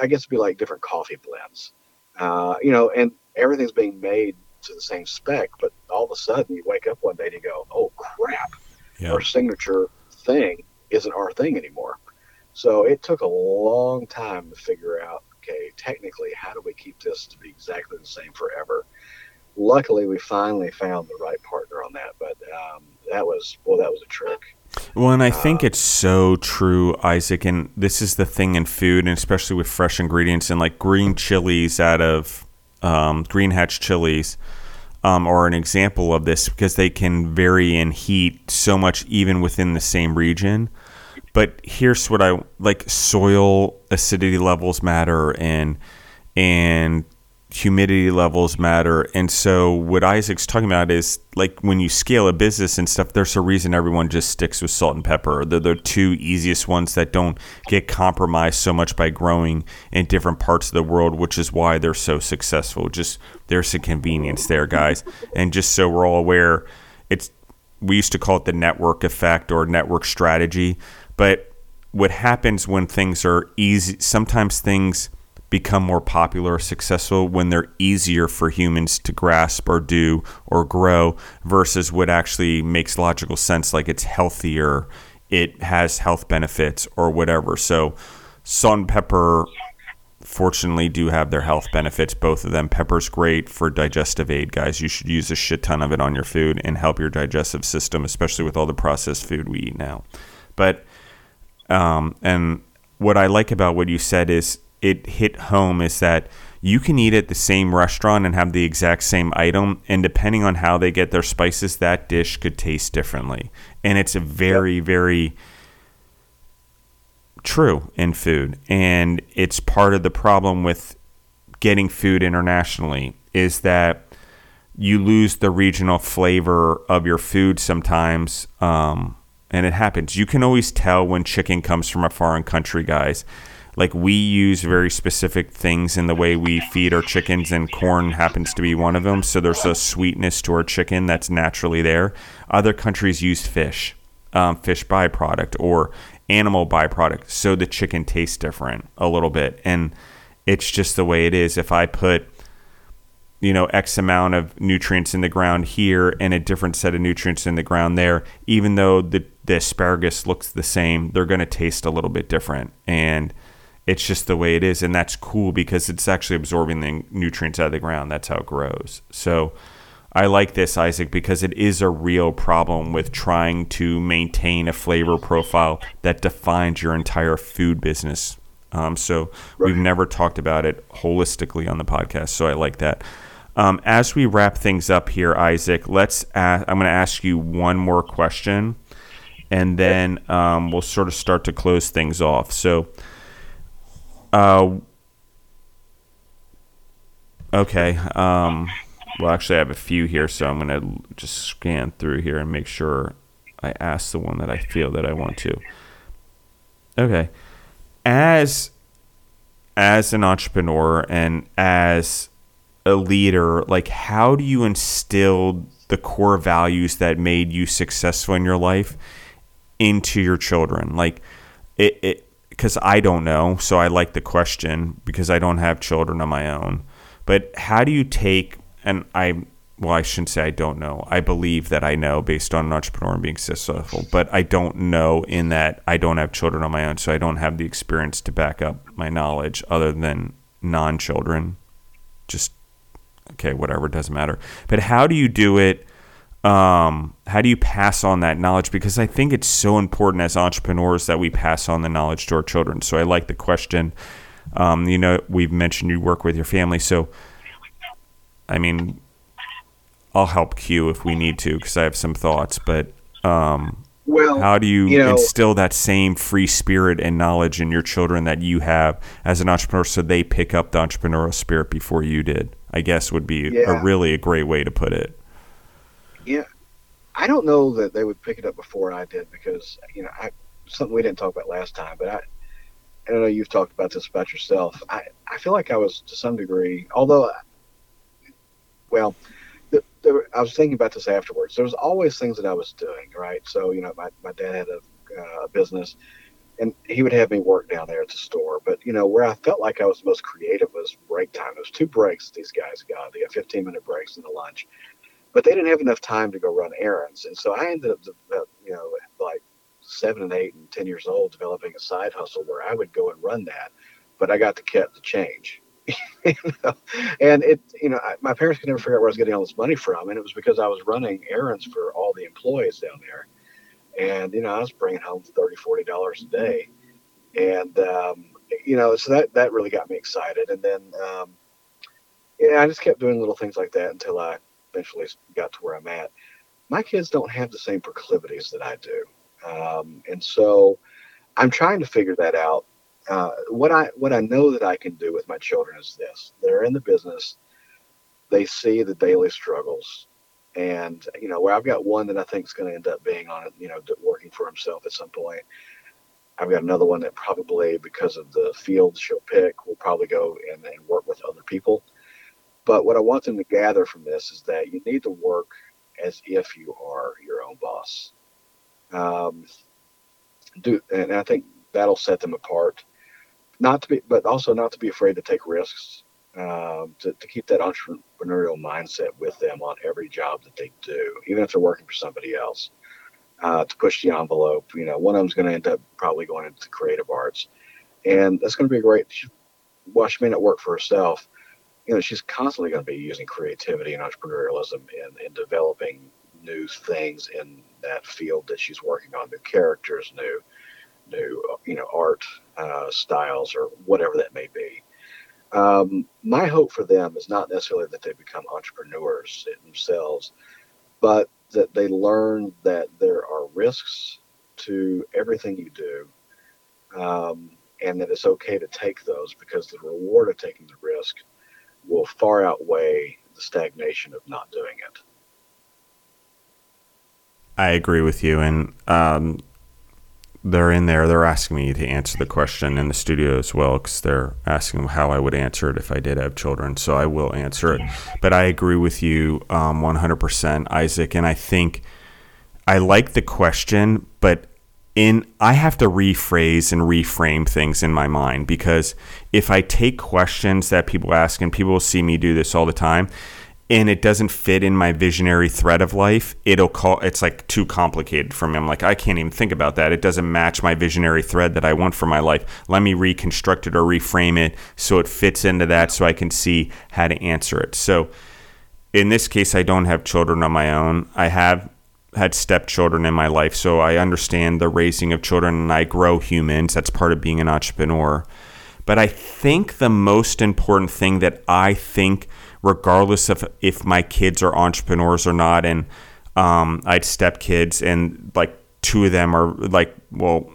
I guess it'd be like different coffee blends. Uh, you know, and everything's being made to the same spec, but all of a sudden you wake up one day and you go, "Oh crap, yeah. our signature thing isn't our thing anymore." So it took a long time to figure out okay, technically, how do we keep this to be exactly the same forever? Luckily, we finally found the right partner on that, but um, that was well, that was a trick. Well, and I think um, it's so true, Isaac. And this is the thing in food, and especially with fresh ingredients and like green chilies out of um, green hatch chilies. Um, are an example of this because they can vary in heat so much even within the same region. But here's what I like: soil acidity levels matter, and and humidity levels matter. And so what Isaac's talking about is like when you scale a business and stuff, there's a reason everyone just sticks with salt and pepper. They're the two easiest ones that don't get compromised so much by growing in different parts of the world, which is why they're so successful. Just there's a convenience there, guys. And just so we're all aware, it's we used to call it the network effect or network strategy. But what happens when things are easy, sometimes things become more popular or successful when they're easier for humans to grasp or do or grow versus what actually makes logical sense, like it's healthier, it has health benefits or whatever. So, salt and pepper fortunately do have their health benefits. Both of them. Pepper's great for digestive aid guys. You should use a shit ton of it on your food and help your digestive system especially with all the processed food we eat now. But um, and what I like about what you said is it hit home is that you can eat at the same restaurant and have the exact same item, and depending on how they get their spices, that dish could taste differently. And it's a very, yep. very true in food. And it's part of the problem with getting food internationally is that you lose the regional flavor of your food sometimes. Um, and it happens. You can always tell when chicken comes from a foreign country, guys. Like we use very specific things in the way we feed our chickens, and corn happens to be one of them. So there's a sweetness to our chicken that's naturally there. Other countries use fish, um, fish byproduct, or animal byproduct, so the chicken tastes different a little bit. And it's just the way it is. If I put you know x amount of nutrients in the ground here and a different set of nutrients in the ground there even though the, the asparagus looks the same they're going to taste a little bit different. And it's just the way it is and that's cool because it's actually absorbing the nutrients out of the ground. That's how it grows. So i like this isaac because it is a real problem with trying to maintain a flavor profile that defines your entire food business. Um, so right. we've never talked about it holistically on the podcast so i like that um, as we wrap things up here, Isaac, let's. Ask, I'm going to ask you one more question, and then um, we'll sort of start to close things off. So, uh, okay. Um, well, actually, I have a few here, so I'm going to just scan through here and make sure I ask the one that I feel that I want to. Okay, as as an entrepreneur and as a leader, like how do you instill the core values that made you successful in your life into your children? Like it, it because I don't know, so I like the question because I don't have children of my own. But how do you take and I well, I shouldn't say I don't know. I believe that I know based on an entrepreneur and being successful, but I don't know in that I don't have children on my own, so I don't have the experience to back up my knowledge other than non children. Just okay, whatever, it doesn't matter. But how do you do it? Um, how do you pass on that knowledge? Because I think it's so important as entrepreneurs that we pass on the knowledge to our children. So I like the question. Um, you know, we've mentioned you work with your family. So, I mean, I'll help Q if we need to because I have some thoughts. But um, Well, how do you, you know- instill that same free spirit and knowledge in your children that you have as an entrepreneur so they pick up the entrepreneurial spirit before you did? I guess would be Yeah. a really a great way to put it. Yeah, I don't know that they would pick it up before I did because you know I something we didn't talk about last time, but I I don't know you've talked about this about yourself. I I feel like I was to some degree, although, well, the, the, I was thinking about this afterwards. There was always things that I was doing, right? So you know, my my dad had a, uh, a business. And he would have me work down there at the store, but you know where I felt like I was most creative was break time. It was two breaks these guys got. They got 15 minute breaks in the lunch, but they didn't have enough time to go run errands. And so I ended up, you know, like seven and eight and 10 years old, developing a side hustle where I would go and run that, but I got to keep the change. you know? And it, you know, I, my parents could never figure out where I was getting all this money from. And it was because I was running errands for all the employees down there. And, you know, I was bringing home 30, 40 dollars a day. And, um, you know, so that, that really got me excited. And then, um, yeah, I just kept doing little things like that until I eventually got to where I'm at. My kids don't have the same proclivities that I do, um, and so I'm trying to figure that out. Uh, what I what I know that I can do with my children is this: they're in the business, they see the daily struggles, and you know where I've got one that I think is going to end up being on it, you know, working for himself at some point. I've got another one that probably, because of the field she'll pick, will probably go and, and work with other people. But what I want them to gather from this is that you need to work as if you are your own boss. Um, do and I think that'll set them apart. Not to be, but also not to be afraid to take risks. Um, to, to keep that entrepreneurial mindset with them on every job that they do, even if they're working for somebody else. Uh, to push the envelope, you know, one of them's going to end up probably going into creative arts, and that's going to be great. Well, she may not work for herself, you know, she's constantly going to be using creativity and entrepreneurialism in, in developing new things in that field that she's working on, new characters, new, new, you know, art uh, styles or whatever that may be. Um, my hope for them is not necessarily that they become entrepreneurs themselves, but that they learn that there are risks to everything you do. Um, and that it's okay to take those because the reward of taking the risk will far outweigh the stagnation of not doing it. I agree with you, and um, they're in there. They're asking me to answer the question in the studio as well because they're asking how I would answer it if I did have children. So I will answer it. But I agree with you um, 100%, Isaac. And I think I like the question, but in I have to rephrase and reframe things in my mind because if I take questions that people ask, and people will see me do this all the time, and it doesn't fit in my visionary thread of life, it'll call it's like too complicated for me. I'm like, I can't even think about that. It doesn't match my visionary thread that I want for my life. Let me reconstruct it or reframe it so it fits into that so I can see how to answer it. So in this case, I don't have children on my own. I have had stepchildren in my life, so I understand the raising of children and I grow humans. That's part of being an entrepreneur. But I think the most important thing that I think, regardless of if my kids are entrepreneurs or not, and um, I had stepkids, and like two of them are like, well,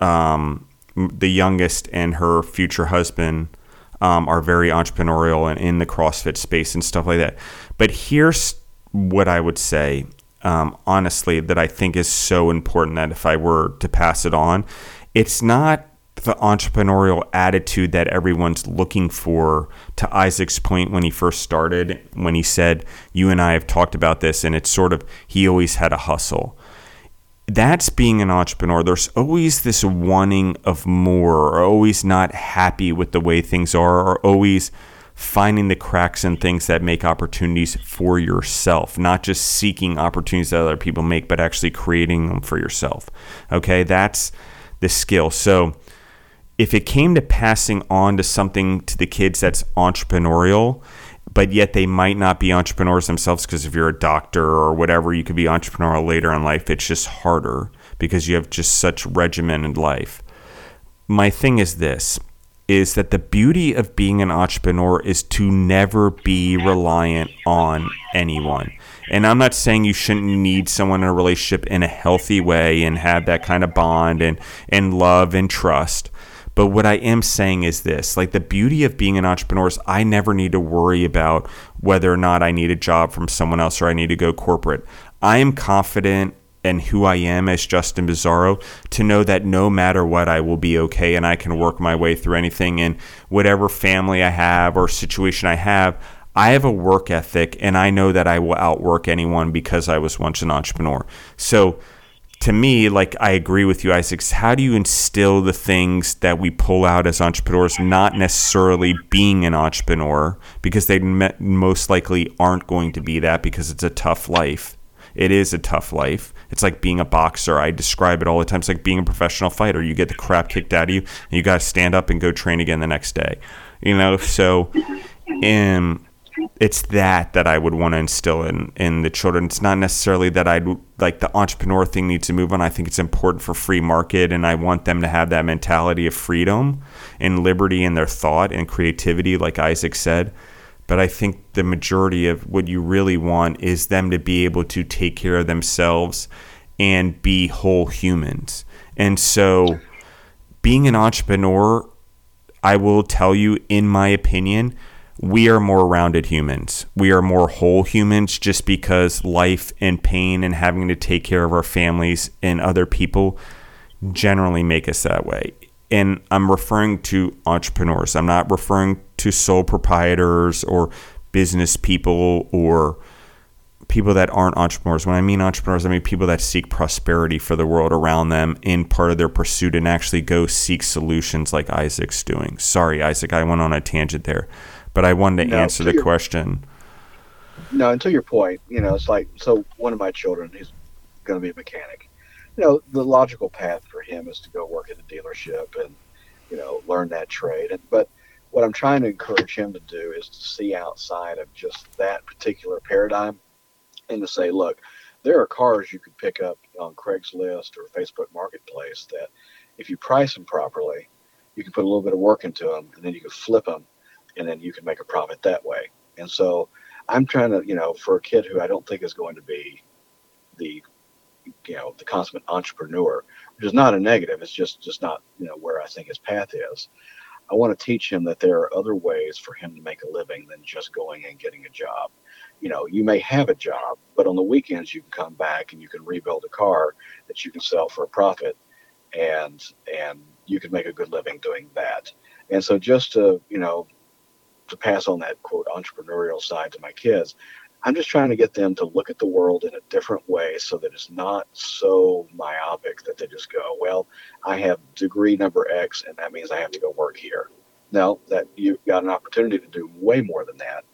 um, the youngest and her future husband um, are very entrepreneurial and in the CrossFit space and stuff like that. But here's what I would say um, honestly, that I think is so important that if I were to pass it on, it's not the entrepreneurial attitude that everyone's looking for. To Isaac's point when he first started, when he said, You and I have talked about this, and it's sort of, he always had a hustle. That's being an entrepreneur. There's always this wanting of more, or always not happy with the way things are, or always finding the cracks and things that make opportunities for yourself, not just seeking opportunities that other people make, but actually creating them for yourself. Okay, that's the skill. So if it came to passing on to something to the kids that's entrepreneurial, but yet they might not be entrepreneurs themselves because if you're a doctor or whatever, you could be entrepreneurial later in life. It's just harder because you have just such regimented life. My thing is this is that the beauty of being an entrepreneur is to never be reliant on anyone. And I'm not saying you shouldn't need someone in a relationship in a healthy way and have that kind of bond and, and love and trust. But what I am saying is this like the beauty of being an entrepreneur is I never need to worry about whether or not I need a job from someone else or I need to go corporate. I am confident and who I am as Justin Bizzarro to know that no matter what, I will be okay and I can work my way through anything. And whatever family I have or situation I have, I have a work ethic and I know that I will outwork anyone because I was once an entrepreneur. So, to me, like I agree with you, Isaac. How do you instill the things that we pull out as entrepreneurs, not necessarily being an entrepreneur, because they most likely aren't going to be that because it's a tough life. It is a tough life. It's like being a boxer. I describe it all the time. It's like being a professional fighter. You get the crap kicked out of you, and you got to stand up and go train again the next day. You know, so, and it's that that I would want to instill in in the children. It's not necessarily that I'd like the entrepreneur thing needs to move on. I think it's important for free market, and I want them to have that mentality of freedom and liberty in their thought and creativity, like Isaac said. But I think the majority of what you really want is them to be able to take care of themselves and be whole humans. And so, being an entrepreneur, I will tell you, in my opinion we are more rounded humans. We are more whole humans just because life and pain and having to take care of our families and other people generally make us that way. And I'm referring to entrepreneurs. I'm not referring to sole proprietors or business people or people that aren't entrepreneurs. When I mean entrepreneurs, I mean people that seek prosperity for the world around them in part of their pursuit and actually go seek solutions like Isaac's doing. Sorry, Isaac, I went on a tangent there but I wanted to no, answer the your, question. No, and to your point, you know, it's like so. One of my children, he's going to be a mechanic. You know, the logical path for him is to go work at a dealership and you know learn that trade. And but what I'm trying to encourage him to do is to see outside of just that particular paradigm and to say, look, there are cars you could pick up on Craigslist or Facebook Marketplace that, if you price them properly, you can put a little bit of work into them, and then you can flip them and then you can make a profit that way. And so I'm trying to, you know, for a kid who I don't think is going to be the, you know, the consummate entrepreneur, which is not a negative. It's just, just not, you know, where I think his path is. I want to teach him that there are other ways for him to make a living than just going and getting a job. You know, you may have a job, but on the weekends you can come back and you can rebuild a car that you can sell for a profit, and and you can make a good living doing that. And so just to you know to pass on that quote entrepreneurial side to my kids. I'm just trying to get them to look at the world in a different way so that it's not so myopic that they just go, well, I have degree number X and that means I have to go work here. No, that you've got an opportunity to do way more than that.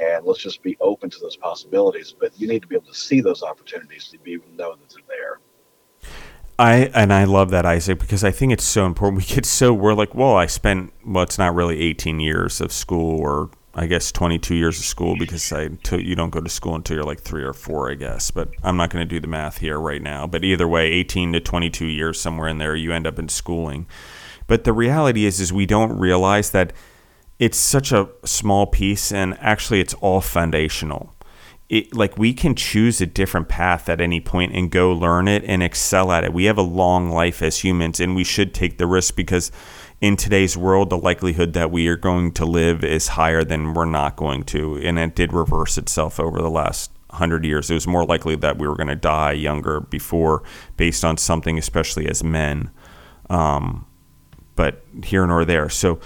And let's just be open to those possibilities. But you need to be able to see those opportunities to to know that they're there. I and I love that Isaac because I think it's so important. We get so we're like, well, I spent well, it's not really 18 years of school or I guess 22 years of school because I you don't go to school until you're like three or four, I guess. But I'm not going to do the math here right now. But either way, 18 to 22 years somewhere in there, you end up in schooling. But the reality is, is we don't realize that it's such a small piece, and actually, it's all foundational it, like we can choose a different path at any point and go learn it and excel at it. We have a long life as humans and we should take the risk because in today's world the likelihood that we are going to live is higher than we're not going to and it did reverse itself over the last 100 years. It was more likely that we were going to die younger before based on something especially as men. Um, but here nor there. So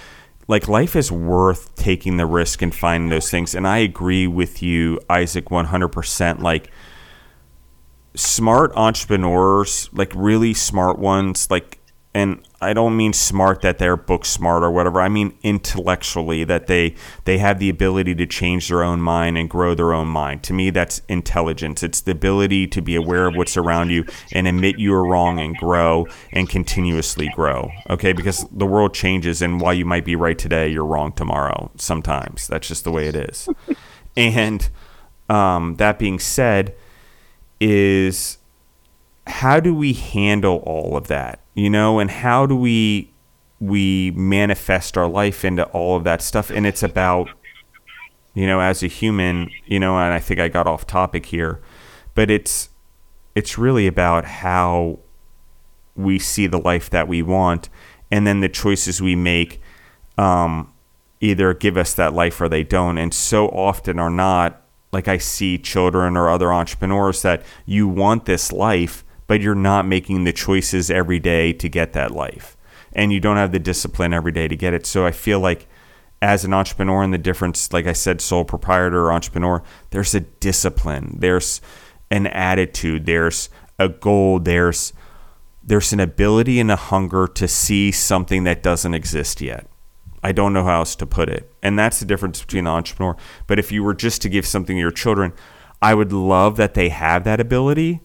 like life is worth taking the risk and finding those things. And I agree with you, Isaac, 100%. Like smart entrepreneurs, like really smart ones, like and I don't mean smart that they're book smart or whatever. I mean intellectually that they they have the ability to change their own mind and grow their own mind. To me, that's intelligence. It's the ability to be aware of what's around you and admit you are wrong and grow and continuously grow. Okay, because the world changes, and while you might be right today, you're wrong tomorrow. Sometimes that's just the way it is. and um, that being said, is how do we handle all of that? You know, and how do we we manifest our life into all of that stuff? And it's about you know, as a human, you know, and I think I got off topic here, but it's it's really about how we see the life that we want, and then the choices we make um, either give us that life or they don't. And so often are not like I see children or other entrepreneurs that you want this life, but you're not making the choices every day to get that life, and you don't have the discipline every day to get it. So I feel like as an entrepreneur and the difference, like I said, sole proprietor or entrepreneur, there's a discipline, there's an attitude, there's a goal, there's there's an ability and a hunger to see something that doesn't exist yet. I don't know how else to put it. And that's the difference between the entrepreneur. But if you were just to give something to your children, I would love that they have that ability.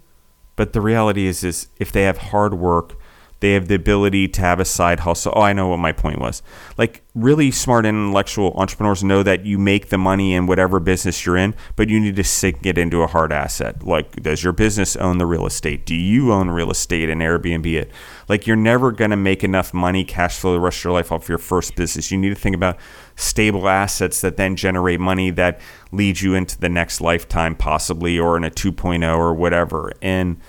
But the reality is is if they have hard work, they have the ability to have a side hustle. Oh, I know what my point was. Like really smart intellectual entrepreneurs know that you make the money in whatever business you're in, but you need to sink it into a hard asset. Like, does your business own the real estate? Do you own real estate and Airbnb it? Like, you're never going to make enough money, cash flow the rest of your life off your first business. You need to think about stable assets that then generate money that lead you into the next lifetime, possibly, or in a 2.0 or whatever. And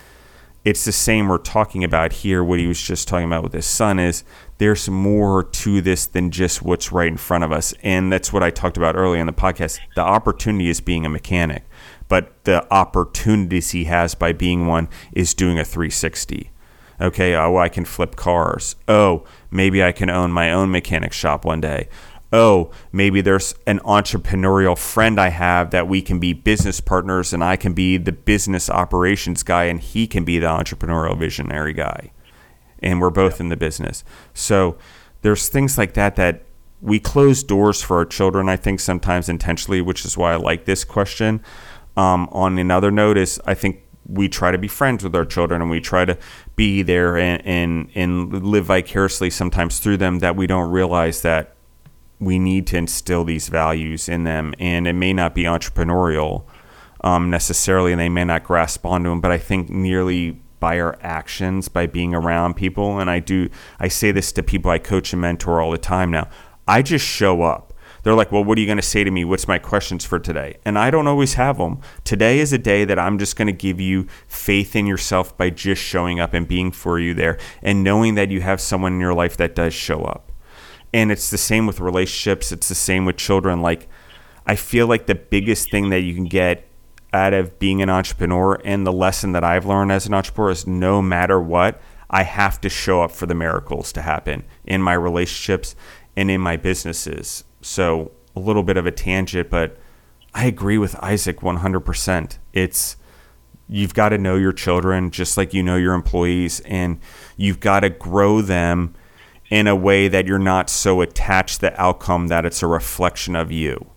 it's the same we're talking about here. What he was just talking about with his son is there's more to this than just what's right in front of us. And that's what I talked about earlier in the podcast. The opportunity is being a mechanic, but the opportunities he has by being one is doing a 360. Okay, oh, I can flip cars. Oh, maybe I can own my own mechanic shop one day oh, maybe there's an entrepreneurial friend I have that we can be business partners and I can be the business operations guy and he can be the entrepreneurial visionary guy. And we're both yeah. in the business. So there's things like that that we close doors for our children, I think, sometimes intentionally, which is why I like this question. Um, on another note, is I think we try to be friends with our children and we try to be there and, and, and live vicariously sometimes through them that we don't realize that we need to instill these values in them, and it may not be entrepreneurial um, necessarily, and they may not grasp onto them. But I think nearly by our actions, by being around people, and I do, I say this to people I coach and mentor all the time now. I just show up. They're like, well, what are you going to say to me? What's my questions for today? And I don't always have them. Today is a day that I'm just going to give you faith in yourself by just showing up and being for you there and knowing that you have someone in your life that does show up and it's the same with relationships it's the same with children like i feel like the biggest thing that you can get out of being an entrepreneur and the lesson that i've learned as an entrepreneur is no matter what i have to show up for the miracles to happen in my relationships and in my businesses so a little bit of a tangent but i agree with isaac 100% it's you've got to know your children just like you know your employees and you've got to grow them in a way that you're not so attached to the outcome that it's a reflection of you.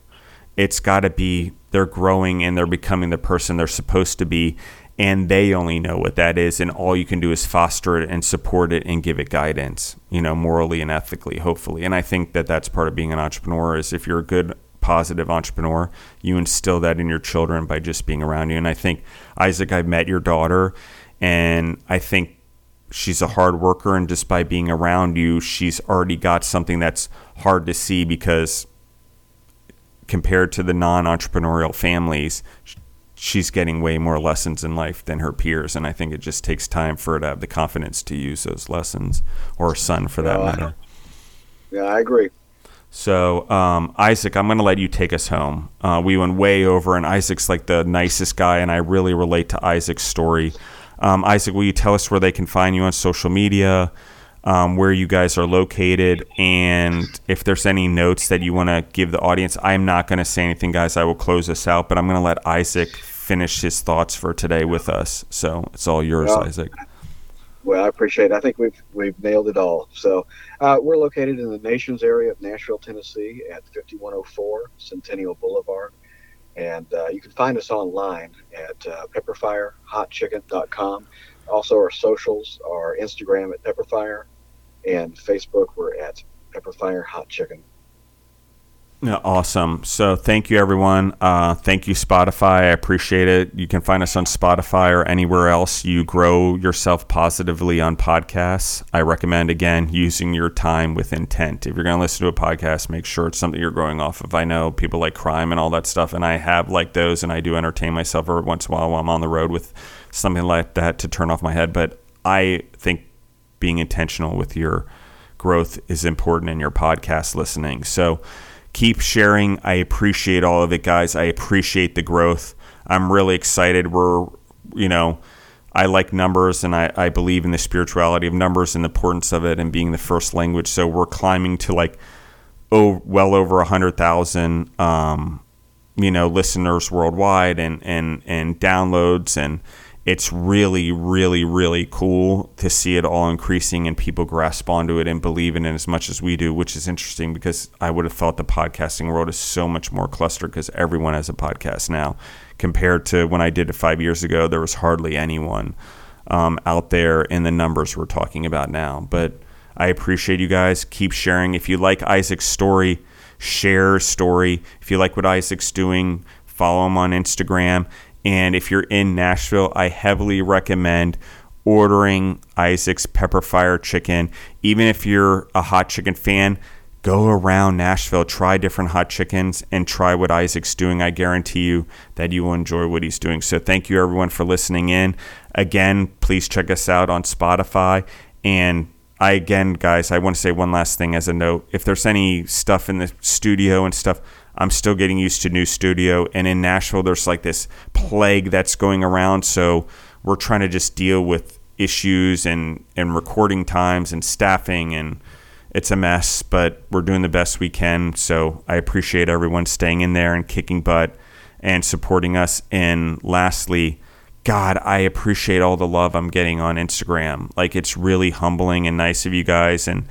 It's got to be they're growing and they're becoming the person they're supposed to be, and they only know what that is, and all you can do is foster it and support it and give it guidance, you know, morally and ethically, hopefully. And I think that that's part of being an entrepreneur is if you're a good positive entrepreneur, you instill that in your children by just being around you. And I think Isaac, I've met your daughter, and I think she's a hard worker and just by being around you she's already got something that's hard to see because compared to the non-entrepreneurial families she's getting way more lessons in life than her peers and i think it just takes time for her to have the confidence to use those lessons or her son for that matter. yeah i agree. So um, isaac i'm going to let you take us home. Uh, we went way over and isaac's like the nicest guy and i really relate to isaac's story. Um, Isaac, will you tell us where they can find you on social media, um, where you guys are located, and if there's any notes that you want to give the audience? I'm not going to say anything, guys. I will close this out, but I'm going to let Isaac finish his thoughts for today with us. So it's all yours, well, Isaac. Well, I appreciate it. I think we've we've nailed it all. So uh, we're located in the Nations area of Nashville, Tennessee, at 5104 Centennial Boulevard. And uh, you can find us online at uh, pepperfirehotchicken.com. Also, our socials are Instagram at pepperfire and Facebook we're at pepperfire hot chicken. Awesome. So thank you, everyone. Uh, thank you, Spotify. I appreciate it. You can find us on Spotify or anywhere else you grow yourself positively on podcasts. I recommend, again, using your time with intent. If you're going to listen to a podcast, make sure it's something you're growing off of. I know people like crime and all that stuff, and I have like those, and I do entertain myself every once in a while while I'm on the road with something like that to turn off my head. But I think being intentional with your growth is important in your podcast listening. So, keep sharing. I appreciate all of it, guys. I appreciate the growth. I'm really excited. We're, you know, I like numbers and I, I believe in the spirituality of numbers and the importance of it and being the first language. So we're climbing to like, oh, well over a hundred thousand, um, you know, listeners worldwide and, and, and downloads and, it's really, really, really cool to see it all increasing and people grasp onto it and believe in it as much as we do, which is interesting because I would have thought the podcasting world is so much more clustered because everyone has a podcast now. Compared to when I did it five years ago, there was hardly anyone um, out there in the numbers we're talking about now. But I appreciate you guys. Keep sharing. If you like Isaac's story, share story. If you like what Isaac's doing, follow him on Instagram. And if you're in Nashville, I heavily recommend ordering Isaac's Pepperfire Chicken. Even if you're a hot chicken fan, go around Nashville, try different hot chickens, and try what Isaac's doing. I guarantee you that you will enjoy what he's doing. So, thank you everyone for listening in. Again, please check us out on Spotify. And I, again, guys, I want to say one last thing as a note. If there's any stuff in the studio and stuff, I'm still getting used to new studio. And in Nashville, there's like this plague that's going around. So we're trying to just deal with issues and, and recording times and staffing. And it's a mess, but we're doing the best we can. So I appreciate everyone staying in there and kicking butt and supporting us. And lastly, God, I appreciate all the love I'm getting on Instagram. Like it's really humbling and nice of you guys. And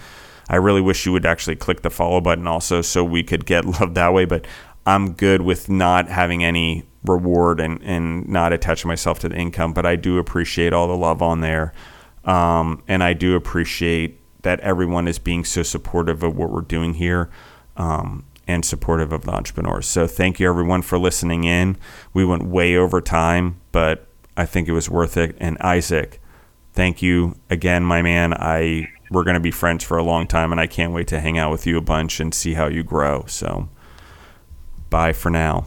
I really wish you would actually click the follow button also so we could get love that way. But I'm good with not having any reward and, and not attaching myself to the income. But I do appreciate all the love on there. Um, and I do appreciate that everyone is being so supportive of what we're doing here um, and supportive of the entrepreneurs. So thank you everyone for listening in. We went way over time, but I think it was worth it. And Isaac, thank you again, my man. I we're going to be friends for a long time, and I can't wait to hang out with you a bunch and see how you grow. So, bye for now.